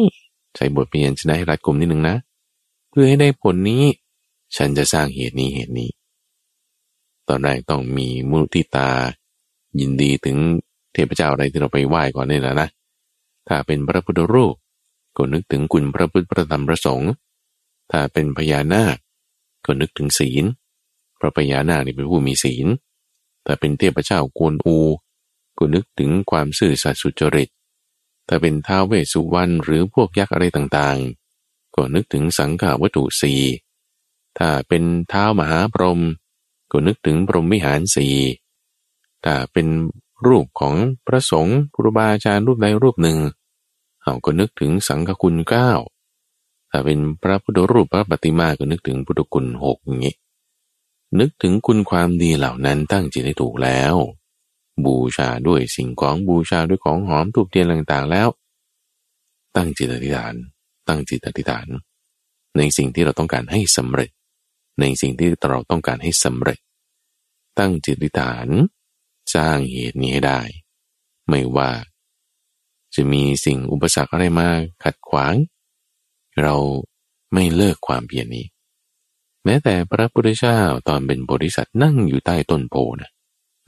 ใส่บทเรียนชนะให้รัดกลุ่มนิดนึงนะ พื่อให้ได้ผลนี้ ฉันจะสร้างเหตุนี้เหตุนี้ ตอนแรกต้องมีมุทิตา ยินดีถึงเทพเจ้าอะไรที่เราไปไหว้ก่อนนี่แหละนะ ถ้าเป็นพระพุทธรูปก็นึกถึงคุณพระพุทธพระธรรมพระสงฆ์ถ้าเป็นพญานาคก็นึกถึงศีลพระพญานาคนี่เป็นผู้มีศีลแต่เป็นเทพเจ้ากวนอูก็นึกถึงความซื่อสัตย์สุจริต ถ้าเป็นท้าวเวสสุวรรณหรือพวกยักษ์อะไรต่างๆ ก็นึกถึงสังขาวัตถุสีถ้าเป็นเท้ามหาพรหมก็นึกถึงพรหมวิหารสีถ้าเป็นรูปของพระสงฆ์ครูบาอาจารย์รูปใดรูปหนึ่งเราก็นึกถึงสังฆคุณเก้าถ้าเป็นพระพุทธรูปพระปฏิมาก็นึกถึงพุทธคุณหกอย่างนี้นึกถึงคุณความดีเหล่านั้นตั้งจิตให้ถูกแล้ว บูชาด้วยสิ่งของบูชาด้วยของหอมถูกเทียนต่างๆแล้ว ตั้งจิตอธิษฐาน ตั้งจิตอธิษฐาน ในสิ่งที่เราต้องการให้สำเร็จ ในสิ่งที่เราต้องการให้สำเร็จ ตั้งจิตอธิษฐาน สร้างเหตุนี้ให้ได้ ไม่ว่า จะมีสิ่งอุปสรรคอะไรมาขัดขวาง เราไม่เลิกความเพียรนี้ แม้แต่พระพุทธเจ้าตอนเป็นบริษัทนั่งอยู่ใต้ต้นโพนะ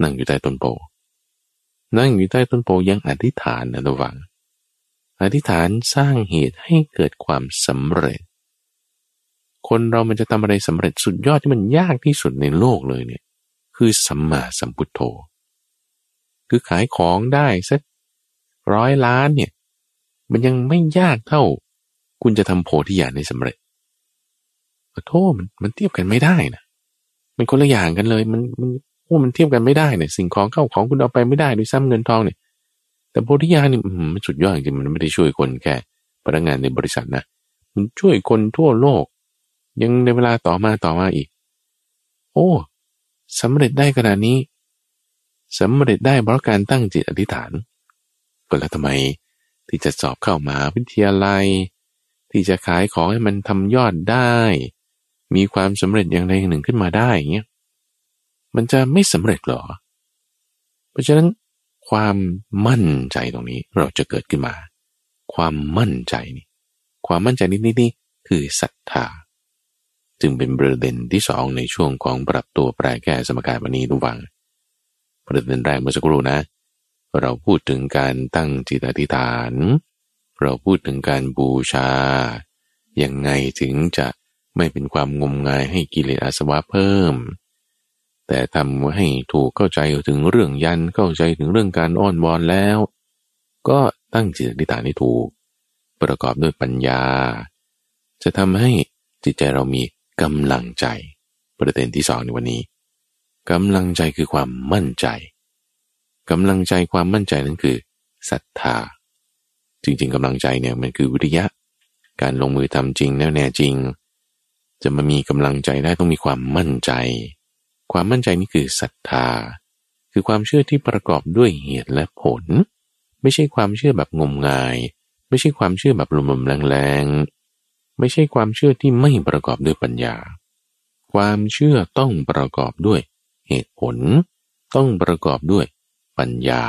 นั่งอยู่ใต้ต้นโพนั่งอยู่ใต้ต้นโพยังอธิษฐานนะระวัง อธิษฐานสร้างเหตุให้เกิดความสำเร็จ คนเรามันจะทำอะไรสำเร็จสุดยอดที่มันยากที่สุดในโลกเลยเนี่ย คือสัมมาสัมพุทโธ คือขายของได้สักร้อยล้านเนี่ย มันยังไม่ยากเท่า คุณจะทำโพธิญาณในสำเร็จขอโทษมันมันเทียบกันไม่ได้นะมันคนละอย่างกันเลย มันมันโอ้มันเทียบกันไม่ได้เนี่ยสิ่งของเข้าของคุณเอาไปไม่ได้ด้วยซ้ำเงินทองเนี่ย แต่โพธิญาณนี่มันสุดยอดจริงมันไม่ได้ช่วยคนแค่พนักงานในบริษัทนะ มันช่วยคนทั่วโลก ยังในเวลาต่อมาต่อมาอีก โอ้สำเร็จได้ขนาดนี้สำเร็จได้เพราะการตั้งจิตอธิษฐานก็แล้วทำไมที่จะสอบเข้ามาวิทยาลัย ที่จะขายของให้มันทำยอดได้ มีความสำเร็จอย่างใดอย่างหนึ่งขึ้นมาได้เงี้ยมันจะไม่สำเร็จหรอ เพราะฉะนั้น ความมั่นใจตรงนี้เราจะเกิดขึ้นมา ความมั่นใจนี่ความมั่นใจนี้นี่นี่คือศรัทธา จึงเป็นประเด็นที่สองในช่วงของปรับตัวแปรแก้สมการวันนี้ทุกวัง ประเด็นแรกเมื่อสักครู่นะ เราพูดถึงการตั้งจิตอธิษฐาน เราพูดถึงการบูชา ยังไงถึงจะไม่เป็นความงมงายให้กิเลสอาสวะเพิ่ม แต่ทำให้ถูกเข้าใจถึงเรื่องยันเข้าใจถึงเรื่องการอ้อนวอนแล้ว ก็ตั้งจิตอธิษฐานให้ถูก ประกอบด้วยปัญญา จะทำให้จิตใจเรามีกำลังใจ ประเด็นที่สองในวันนี้กำลังใจคือความมั่นใจกำลังใจความมั่นใจนั้นคือศรัทธา จริงๆกำลังใจเนี่ยมันคือวิริยะ การลงมือทำจริงแน่แน่จริง จะมามีกำลังใจได้ต้องมีความมั่นใจ ความมั่นใจนี่คือศรัทธา คือความเชื่อที่ประกอบด้วยเหตุและผล ไม่ใช่ความเชื่อแบบงมงาย ไม่ใช่ความเชื่อแบบลมๆแรงๆ ไม่ใช่ความเชื่อที่ไม่ประกอบด้วยปัญญา ความเชื่อต้องประกอบด้วยเหตุผล ต้องประกอบด้วยปัญญา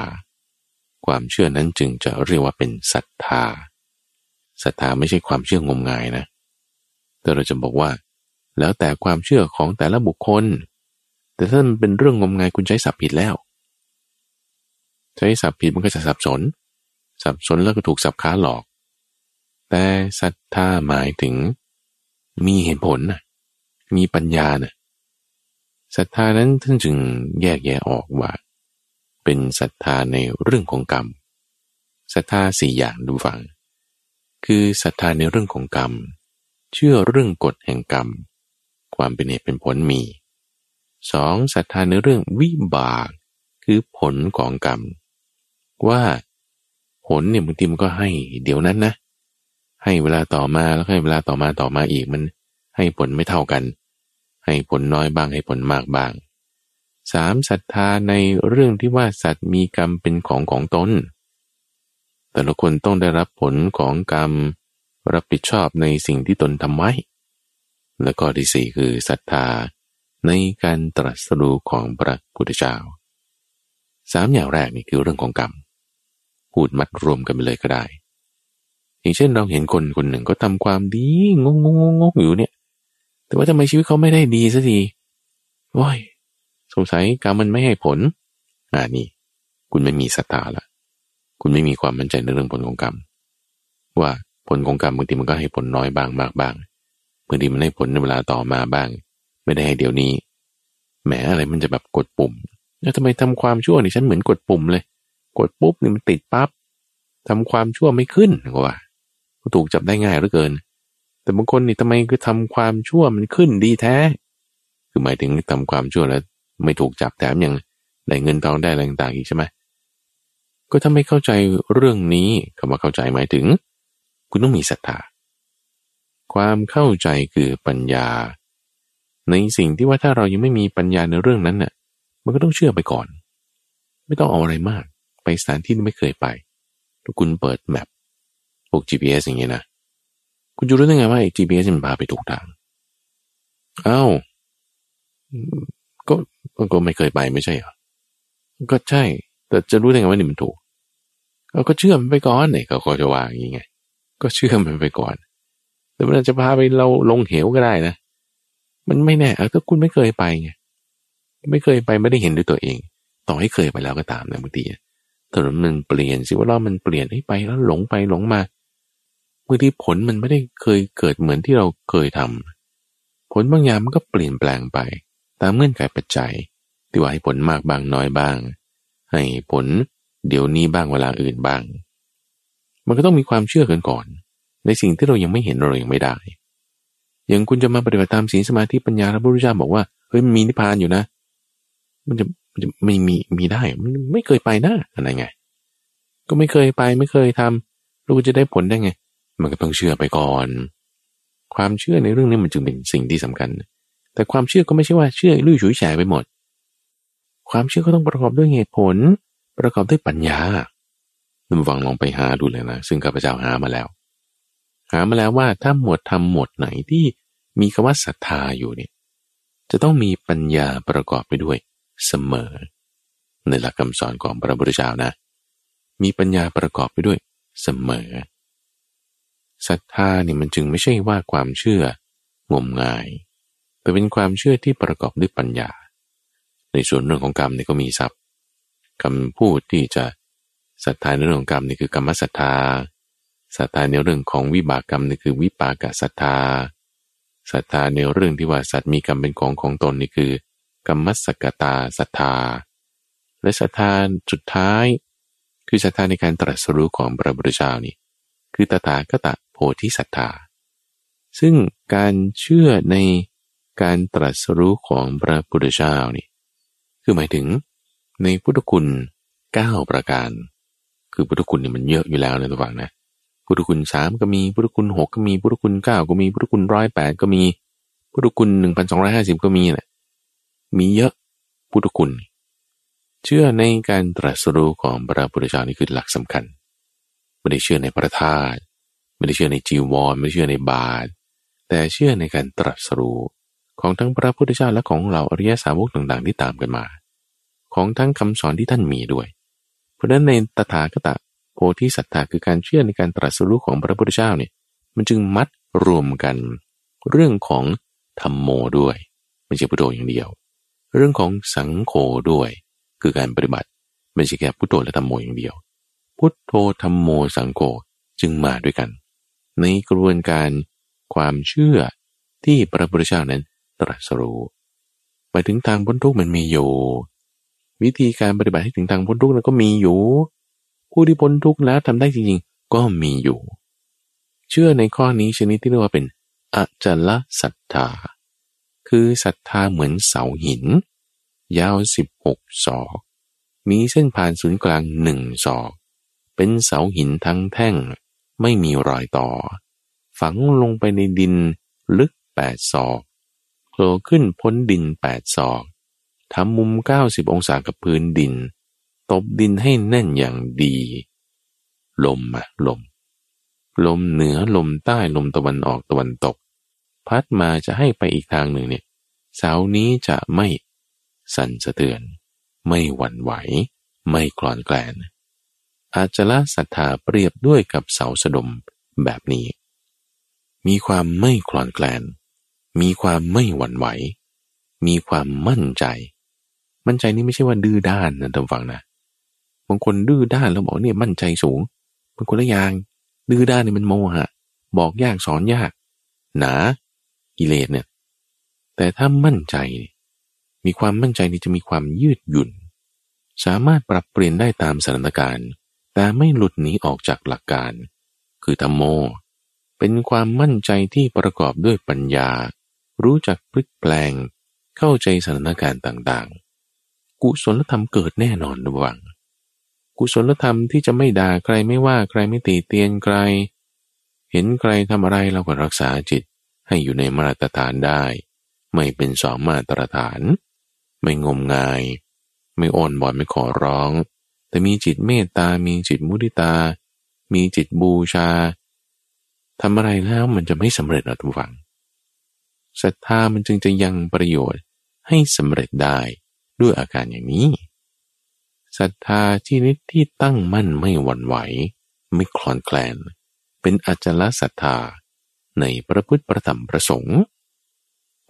ความเชื่อนั้นจึงจะเรียกว่าเป็นศรัทธา ศรัทธาไม่ใช่ความเชื่องมงายนะ แต่เราจะบอกว่า แล้วแต่ความเชื่อของแต่ละบุคคล แต่ถ้ามันเป็นเรื่องงมงายคุณใช้สับผิดแล้ว ใช้สับผิดมันก็จะสับสน สับสนแล้วก็ถูกสับขาหลอก แต่ศรัทธาหมายถึง มีเหตุผลนะมีปัญญานะศรัทธานั้นท่านจึงแยกแยะออกว่า เป็นศรัทธาในเรื่องของกรรมศรัทธาสี่อย่างดูฟัง คือศรัทธาในเรื่องของกรรม เชื่อเรื่องกฎแห่งกรรม ความเป็นเหตุเป็นผลมี สองศรัทธาในเรื่องวิบากคือผลของกรรม ว่าผลเนี่ยบางทีมันก็ให้ เดี๋ยวนั้นนะ ให้เวลาต่อมาแล้วให้เวลาต่อมาต่อมาอีกมัน ให้ผลไม่เท่ากัน ให้ผลน้อยบ้างให้ผลมากบ้างสามศรัทธาในเรื่องที่ว่าสัตว์มีกรรมเป็นของของตน แต่ละคนต้องได้รับผลของกรรมรับผิดชอบในสิ่งที่ตนทำไว้ และก็ที่สี่คือศรัทธา ในการตรัสรู้ของพระพุทธเจ้าสามอย่างแรกนี่คือเรื่องของกรรม พูดมัดรวมกันไปเลยก็ได้ อย่างเช่นเราเห็นคนคนหนึ่งก็ทำความดีงงงงงอยู่เนี่ย แต่ว่าทำไมชีวิตเขาไม่ได้ดีสักทีโอ้ยสงสัยกรรมมันไม่ให้ผล อ่านี่ คุณไม่มีศรัทธาละคุณไม่มีความมั่นใจในเรื่องผลของกรรม ว่าผลของกรรมบางทีมันก็ให้ผลน้อยบางมากบางบางทีมันให้ผลในเวลาต่อมาบ้าง ไม่ได้ให้เดี๋ยวนี้แหมอะไรมันจะแบบกดปุ่มแล้วทำไมทำความชั่วนี่ฉันเหมือนกดปุ่มเลย กดปุ๊บนี่มันติดปับ๊บทำความชั่วไม่ขึ้นก็ว่าถูกจับได้ง่ายเหลือเกิน แต่บางคนนี่ทำไมคือทำความชั่วมันขึ้นดีแท้ คือหมายถึงทำความชั่วแล้ว ไม่ถูกจับแถมยังได้เงินทองได้อะไรต่างๆอีกใช่ไหมก็ถ้าไม่เข้าใจเรื่องนี้คำว่าเข้าใจหมายถึง คุณต้องมีศรัทธา ความเข้าใจคือปัญญา ในสิ่งที่ว่าถ้าเรายังไม่มีปัญญาในเรื่องนั้นน่ะ มันก็ต้องเชื่อไปก่อน ไม่ต้องเอาอะไรมาก ไปสถานที่ที่ไม่เคยไปถ้าคุณเปิดแมพพวก GPS อย่างเงี้ยนะ คุณจะรู้ได้ไงว่า GPS มันพาไปถูกทางอา้าวก็ก็ไม่เคยไปไม่ใช่เหรอ ก็ใช่ แต่จะรู้ได้ไงว่านี่มันถูกเราก็เชื่อมันไปก่อนเนี่ยเขาก็จะว่าอย่างงี้ไง ก็เชื่อมันไปก่อน แต่มันจะพาไปเราลงเหวก็ได้นะ มันไม่แน่เออก็คุณไม่เคยไปไงไม่เคยไปไม่ได้เห็นด้วยตัวเอง ต่อให้เคยไปแล้วก็ตามนะบางทีถนนมันเปลี่ยนสิว่าเรามันเปลี่ยนให้ไปแล้วหลงไปหลงมาบางทีผลมันไม่ได้เคยเกิดเหมือนที่เราเคยทำผลบางอย่างมันก็เปลี่ยนแปลงไป ตามเงื่อนไขปัจจัยที่ว่าให้ผลมากบางน้อยบ้าง ให้ผลเดี๋ยวนี้บ้างเวลาอื่นบ้าง มันก็ต้องมีความเชื่อกันก่อน ในสิ่งที่เรายังไม่เห็นเรายังไม่ได้ อย่างคุณจะมาปฏิบัติตามศีลสมาธิปัญญาพระพุทธเจ้าบอกว่าเฮ้ยมีนิพพานอยู่นะ มันจะมันจะไม่มีมีได้มันไม่เคยไปนะอะไรไง ก็ไม่เคยไปไม่เคยทำเราจะได้ผลได้ไง มันก็ต้องเชื่อไปก่อน ความเชื่อในเรื่องนี้มันจึงเป็นสิ่งที่สำคัญ แต่ความเชื่อก็ไม่ใช่ว่าเชื่อลุยฉุยแฉไปหมด ความเชื่อก็ต้องประกอบด้วยเหตุผล ประกอบด้วยปัญญาลุงฟังลองไปหาดูเลยนะ ซึ่งข้าพเจ้าหามาแล้ว หามาแล้วว่าถ้าหมวดทำหมวดไหนที่มีคำว่าศรัทธาอยู่เนี่ยจะต้องมีปัญญาประกอบไปด้วยเสมอ ในหลักคำสอนของพระพุทธเจ้านะ มีปัญญาประกอบไปด้วยเสมอศรัทธาเนี่ยมันจึงไม่ใช่ว่าความเชื่องมงาย แต่เป็นความเชื่อที่ประกอบด้วยปัญญา ในส่วนเรื่องของกรรมนี่ก็มีศัพท์คำพูดที่จะศรัทธาในเรื่องของกรรมนี่คือกรรมศรัทธา ศรัทธาในเรื่องของวิบากกรรมนี่คือวิปากศรัทธาศรัทธาในเรื่องที่ว่าสัตว์มีกรรมเป็นของของตนนี่คือกรรมสกตาศรัทธา และศรัทธาสุดท้าย คือศรัทธาในการตรัสรู้ของพระพุทธเจ้านี่คือตถาคตโพธิศรัทธา ซึ่งการเชื่อในการตรัสรู้ของพระพุทธเจ้านี่คือหมายถึงในพุทธคุณ 9 ประการ คือพุทธคุณนี่มันเยอะอยู่แล้วนะทุกฝังนะ พุทธคุณสามก็มีพุทธคุณหกก็มีพุทธคุณเก้าก็มีพุทธคุณร้อยแปดก็มีพุทธคุณหนึ่งพันสองร้อยห้าสิบก็มีแหละมีเยอะพุทธคุณ เชื่อในการตรัสรู้ของพระพุทธเจ้านี่คือหลักสำคัญ ไม่ได้เชื่อในพระธาตุไม่ได้เชื่อในจีวร ไม่ได้เชื่อในบาตรแต่เชื่อในการตรัสรู้ของทั้งพระพุทธเจ้าและของเราอริยสาวกต่างๆที่ตามกันมา ของทั้งคำสอนที่ท่านมีด้วย เพราะฉะนั้นในตถาคต โพธิสัตธาคือการเชื่อในการตรัสรู้ของพระพุทธเจ้าเนี่ยมันจึงมัดรวมกัน เรื่องของธรรมโมด้วยไม่ใช่พุทโธอย่างเดียว เรื่องของสังโฆด้วย คือการปฏิบัติไม่ใช่แค่พุทโธและธรรมโมอย่างเดียว พุทโธธรรมโมสังโฆจึงมาด้วยกัน ในกระบวนการความเชื่อที่พระพุทธเจ้านั้นตรัสรู้หมายถึงทางพ้นทุกข์มันมีอยู่ วิธีการปฏิบัติให้ถึงทางพ้นทุกข์นั้นก็มีอยู่ ผู้ที่พ้นทุกข์แล้วทำได้จริงๆ ก็มีอยู่ เชื่อในข้อนี้ชนิดที่เรียกว่าเป็นอจลศรัทธา คือศรัทธาเหมือนเสาหิน ยาวสิบหกศอก มีเส้นผ่านศูนย์กลางหนึ่งศอก เป็นเสาหินทั้งแท่ง ไม่มีรอยต่อ ฝังลงไปในดินลึกแปดศอกโผล่ขึ้นพ้นดินแปดศอกทำมุมเก้าสิบองศากับพื้นดิน ตบดินให้แน่นอย่างดี ลมอะลม ลมเหนือลมใต้ลมตะวันออกตะวันตก พัดมาจะให้ไปอีกทางหนึ่งเนี่ยเสานี้จะไม่สั่นสะเทือน ไม่หวั่นไหว ไม่คลอนแกลน อาจละศรัทธาเปรียบด้วยกับเสาสะดมแบบนี้ มีความไม่คลอนแกลน มีความไม่หวั่นไหว มีความมั่นใจ มั่นใจนี่ไม่ใช่ว่าดื้อด้านนะท่านฟังนะ บางคนดื้อด้านแล้วบอกเนี่ยมั่นใจสูงบางคนละอย่าง ดื้อด้านเนี่ยมันโมหะ บอกยากสอนยาก หนากิเลสเนี่ย แต่ถ้ามั่นใจ มีความมั่นใจนี่จะมีความยืดหยุ่น สามารถปรับเปลี่ยนได้ตามสถานการณ์ แต่ไม่หลุดหนีออกจากหลักการ คือธรรมโม เป็นความมั่นใจที่ประกอบด้วยปัญญา รู้จักพลิกแปลง เข้าใจสถานการณ์ต่างๆ กุศลธรรมเกิดแน่นอนระวัง กุศลธรรมที่จะไม่ด่าใครไม่ว่าใครไม่ตีเตียนใคร เห็นใครทำอะไรเราก็รักษาจิตให้อยู่ในมาตรฐานได้ ไม่เป็นสองมาตรฐาน ไม่งมงาย ไม่อ่อนบ่อนไม่ขอร้อง แต่มีจิตเมตตา มีจิตมุติตา มีจิตบูชาทำอะไรแล้วมันจะไม่สำเร็จหรอกทุกฝังศรัทธามันจึงจะยังประโยชน์ให้สำเร็จได้ด้วยอาการอย่างนี้ ศรัทธาที่นิดที่ตั้งมั่นไม่หวั่นไหว ไม่คลอนแคลน เป็นอจลศรัทธาในพระพุทธประธรรมประสงค์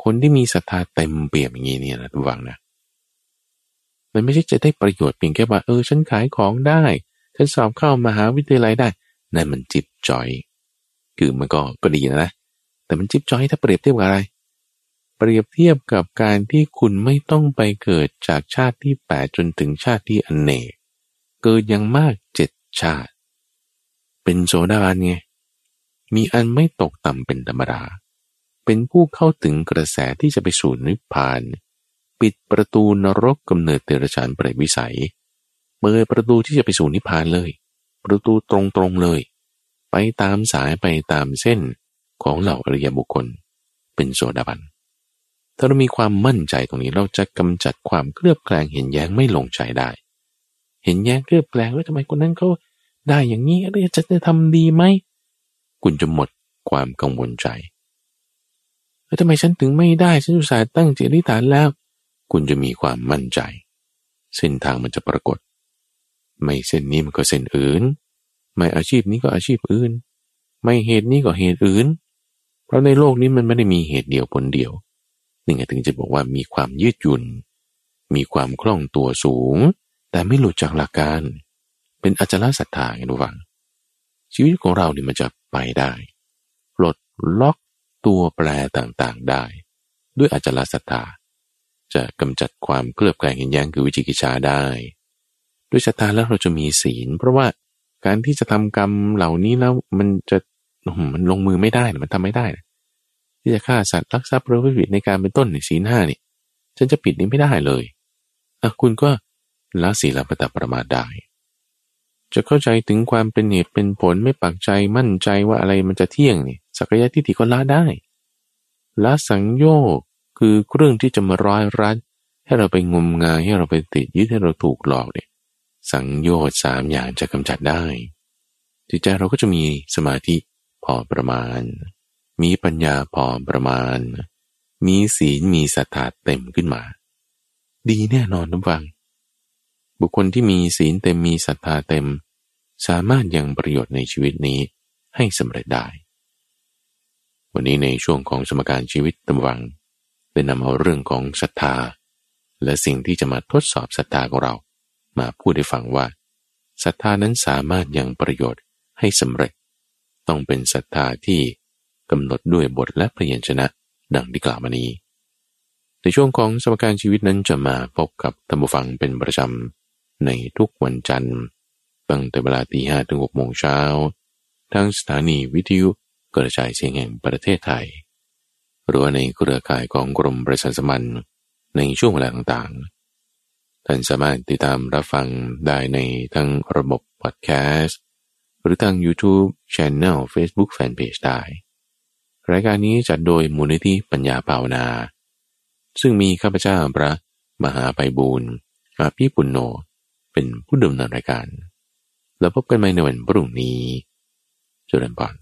คนที่มีศรัทธาเต็มเปี่ยมอย่างนี้เนี่ยนะทุกวังนะมันไม่ใช่จะได้ประโยชน์เพียงแค่ว่าเออฉันขายของได้ ฉันสอบเข้ามาหาวิทยาลัยได้นั่นมันจิบจอย คือมันก็ก็ดีนะ แต่มันจิบจอยถ้าเปรียบเทียบกับอะไร เปรียบเทียบกับการที่คุณไม่ต้องไปเกิดจากชาติที่แปดจนถึงชาติที่อนเนก เกิดยังมากเจ็ดชาติ เป็นโซดาบันไง มีอันไม่ตกต่ำเป็นธรรมดา เป็นผู้เข้าถึงกระแสที่จะไปสู่นิพพาน ปิดประตูนรกกำเนิดเตระชานเปรตวิสัย เปิดประตูที่จะไปสู่นิพพานเลย ประตูตรงๆเลย ไปตามสายไปตามเส้นของเหล่าอริยบุคคล เป็นโซดาบัน ถ้าเรามีความมั่นใจตรงนี้เราจะกำจัดความเคลือบแคลงเห็นแย้งไม่ลงใจได้ เห็นแย้งเคลือบแคลงว่าทำไมคนนั้นเขาได้อย่างนี้อะไรจะจะทำดีไหมคุณจะหมดความกังวลใจแล้วทำไมฉันถึงไม่ได้ฉันอุตส่าห์ตั้งจิตอธิษฐานแล้ว คุณจะมีความมั่นใจ เส้นทางมันจะปรากฏ ไม่เส้นนี้มันก็เส้นอื่น ไม่อาชีพนี้ก็อาชีพอื่น ไม่เหตุนี้ก็เหตุอื่น เพราะในโลกนี้มันไม่ได้มีเหตุเดียวผลเดียว นี่ไงถึงจะบอกว่ามีความยืดหยุ่น มีความคล่องตัวสูง แต่ไม่หลุดจากหลักการ เป็นอจลศรัทธาไงทุกฝัง ชีวิตของเราเนี่ยมันจะไปได้ปลดล็อกตัวแปรต่างๆได้ ด้วยอจลศรัทธาจะกำจัดความเคลือบแคลงเห็นแย้งคือวิจิกิจชาได้ ด้วยศรัทธาแล้วเราจะมีศีล เพราะว่าการที่จะทำกรรมเหล่านี้แล้วมันจะมันลงมือไม่ได้ มันทำไม่ได้ ที่จะฆ่าสัตว์ลักทรัพย์หรือวิบิในการเป็นต้นในศีลห้านี่ฉันจะปิดนี้ไม่ได้เลยอะคุณก็ละศีลปตประมาทได้ จะเข้าใจถึงความเป็นเหตุเป็นผลไม่ปักใจมั่นใจว่าอะไรมันจะเที่ยงนี่สักยะทิฏฐิก็ละได้ละสังโยกคือเครื่องที่จะมาร้อยรัดให้เราไปงมงายให้เราไปติดยึดให้เราถูกหลอกเนี่ยสังโยชน์สามอย่างจะกำจัดได้จิตใจเราก็จะมีสมาธิพอประมาณ มีปัญญาพอประมาณ มีศีลมีศรัทธาเต็มขึ้นมา ดีแน่นอนทุกฝัง บุคคลที่มีศีลเต็มมีศรัทธาเต็ม สามารถยังประโยชน์ในชีวิตนี้ให้สำเร็จได้ วันนี้ในช่วงของสมการชีวิตตำวังได้นำเอาเรื่องของศรัทธา และสิ่งที่จะมาทดสอบศรัทธาของเรา มาพูดให้ฟังว่าศรัทธานั้นสามารถยังประโยชน์ให้สำเร็จ ต้องเป็นศรัทธาที่ กำหนดด้วยบทและพยัญชนะ ดังที่กล่าวมานี้ ในช่วงของสมการชีวิตนั้นจะมาพบกับธรรมฟังเป็นประจำ ในทุกวันจันทร์ ตั้งแต่เวลาตีห้ถึงหกโมงเช้าทางสถานีวิทยุกระจายเสียงแห่งประเทศไทย หรือในเครือข่ายของกรมประชาสัมพันธ์ในช่วงเวลาต่างๆ ท่านสามารถติดตามรับฟังได้ในทั้งระบบพอดแคสต์ หรือทาง YouTube Channel Facebook Fanpage ได้ รายการนี้จัดโดยมูลนิธิปัญญาภาวนา ซึ่งมีข้าพเจ้าพระมหาไพบูรณ์อาภีปุณโญเป็นผู้ดำเนินรายการ แล้วพบกันใหม่ในวันพรุ่งนี้จุลันปอน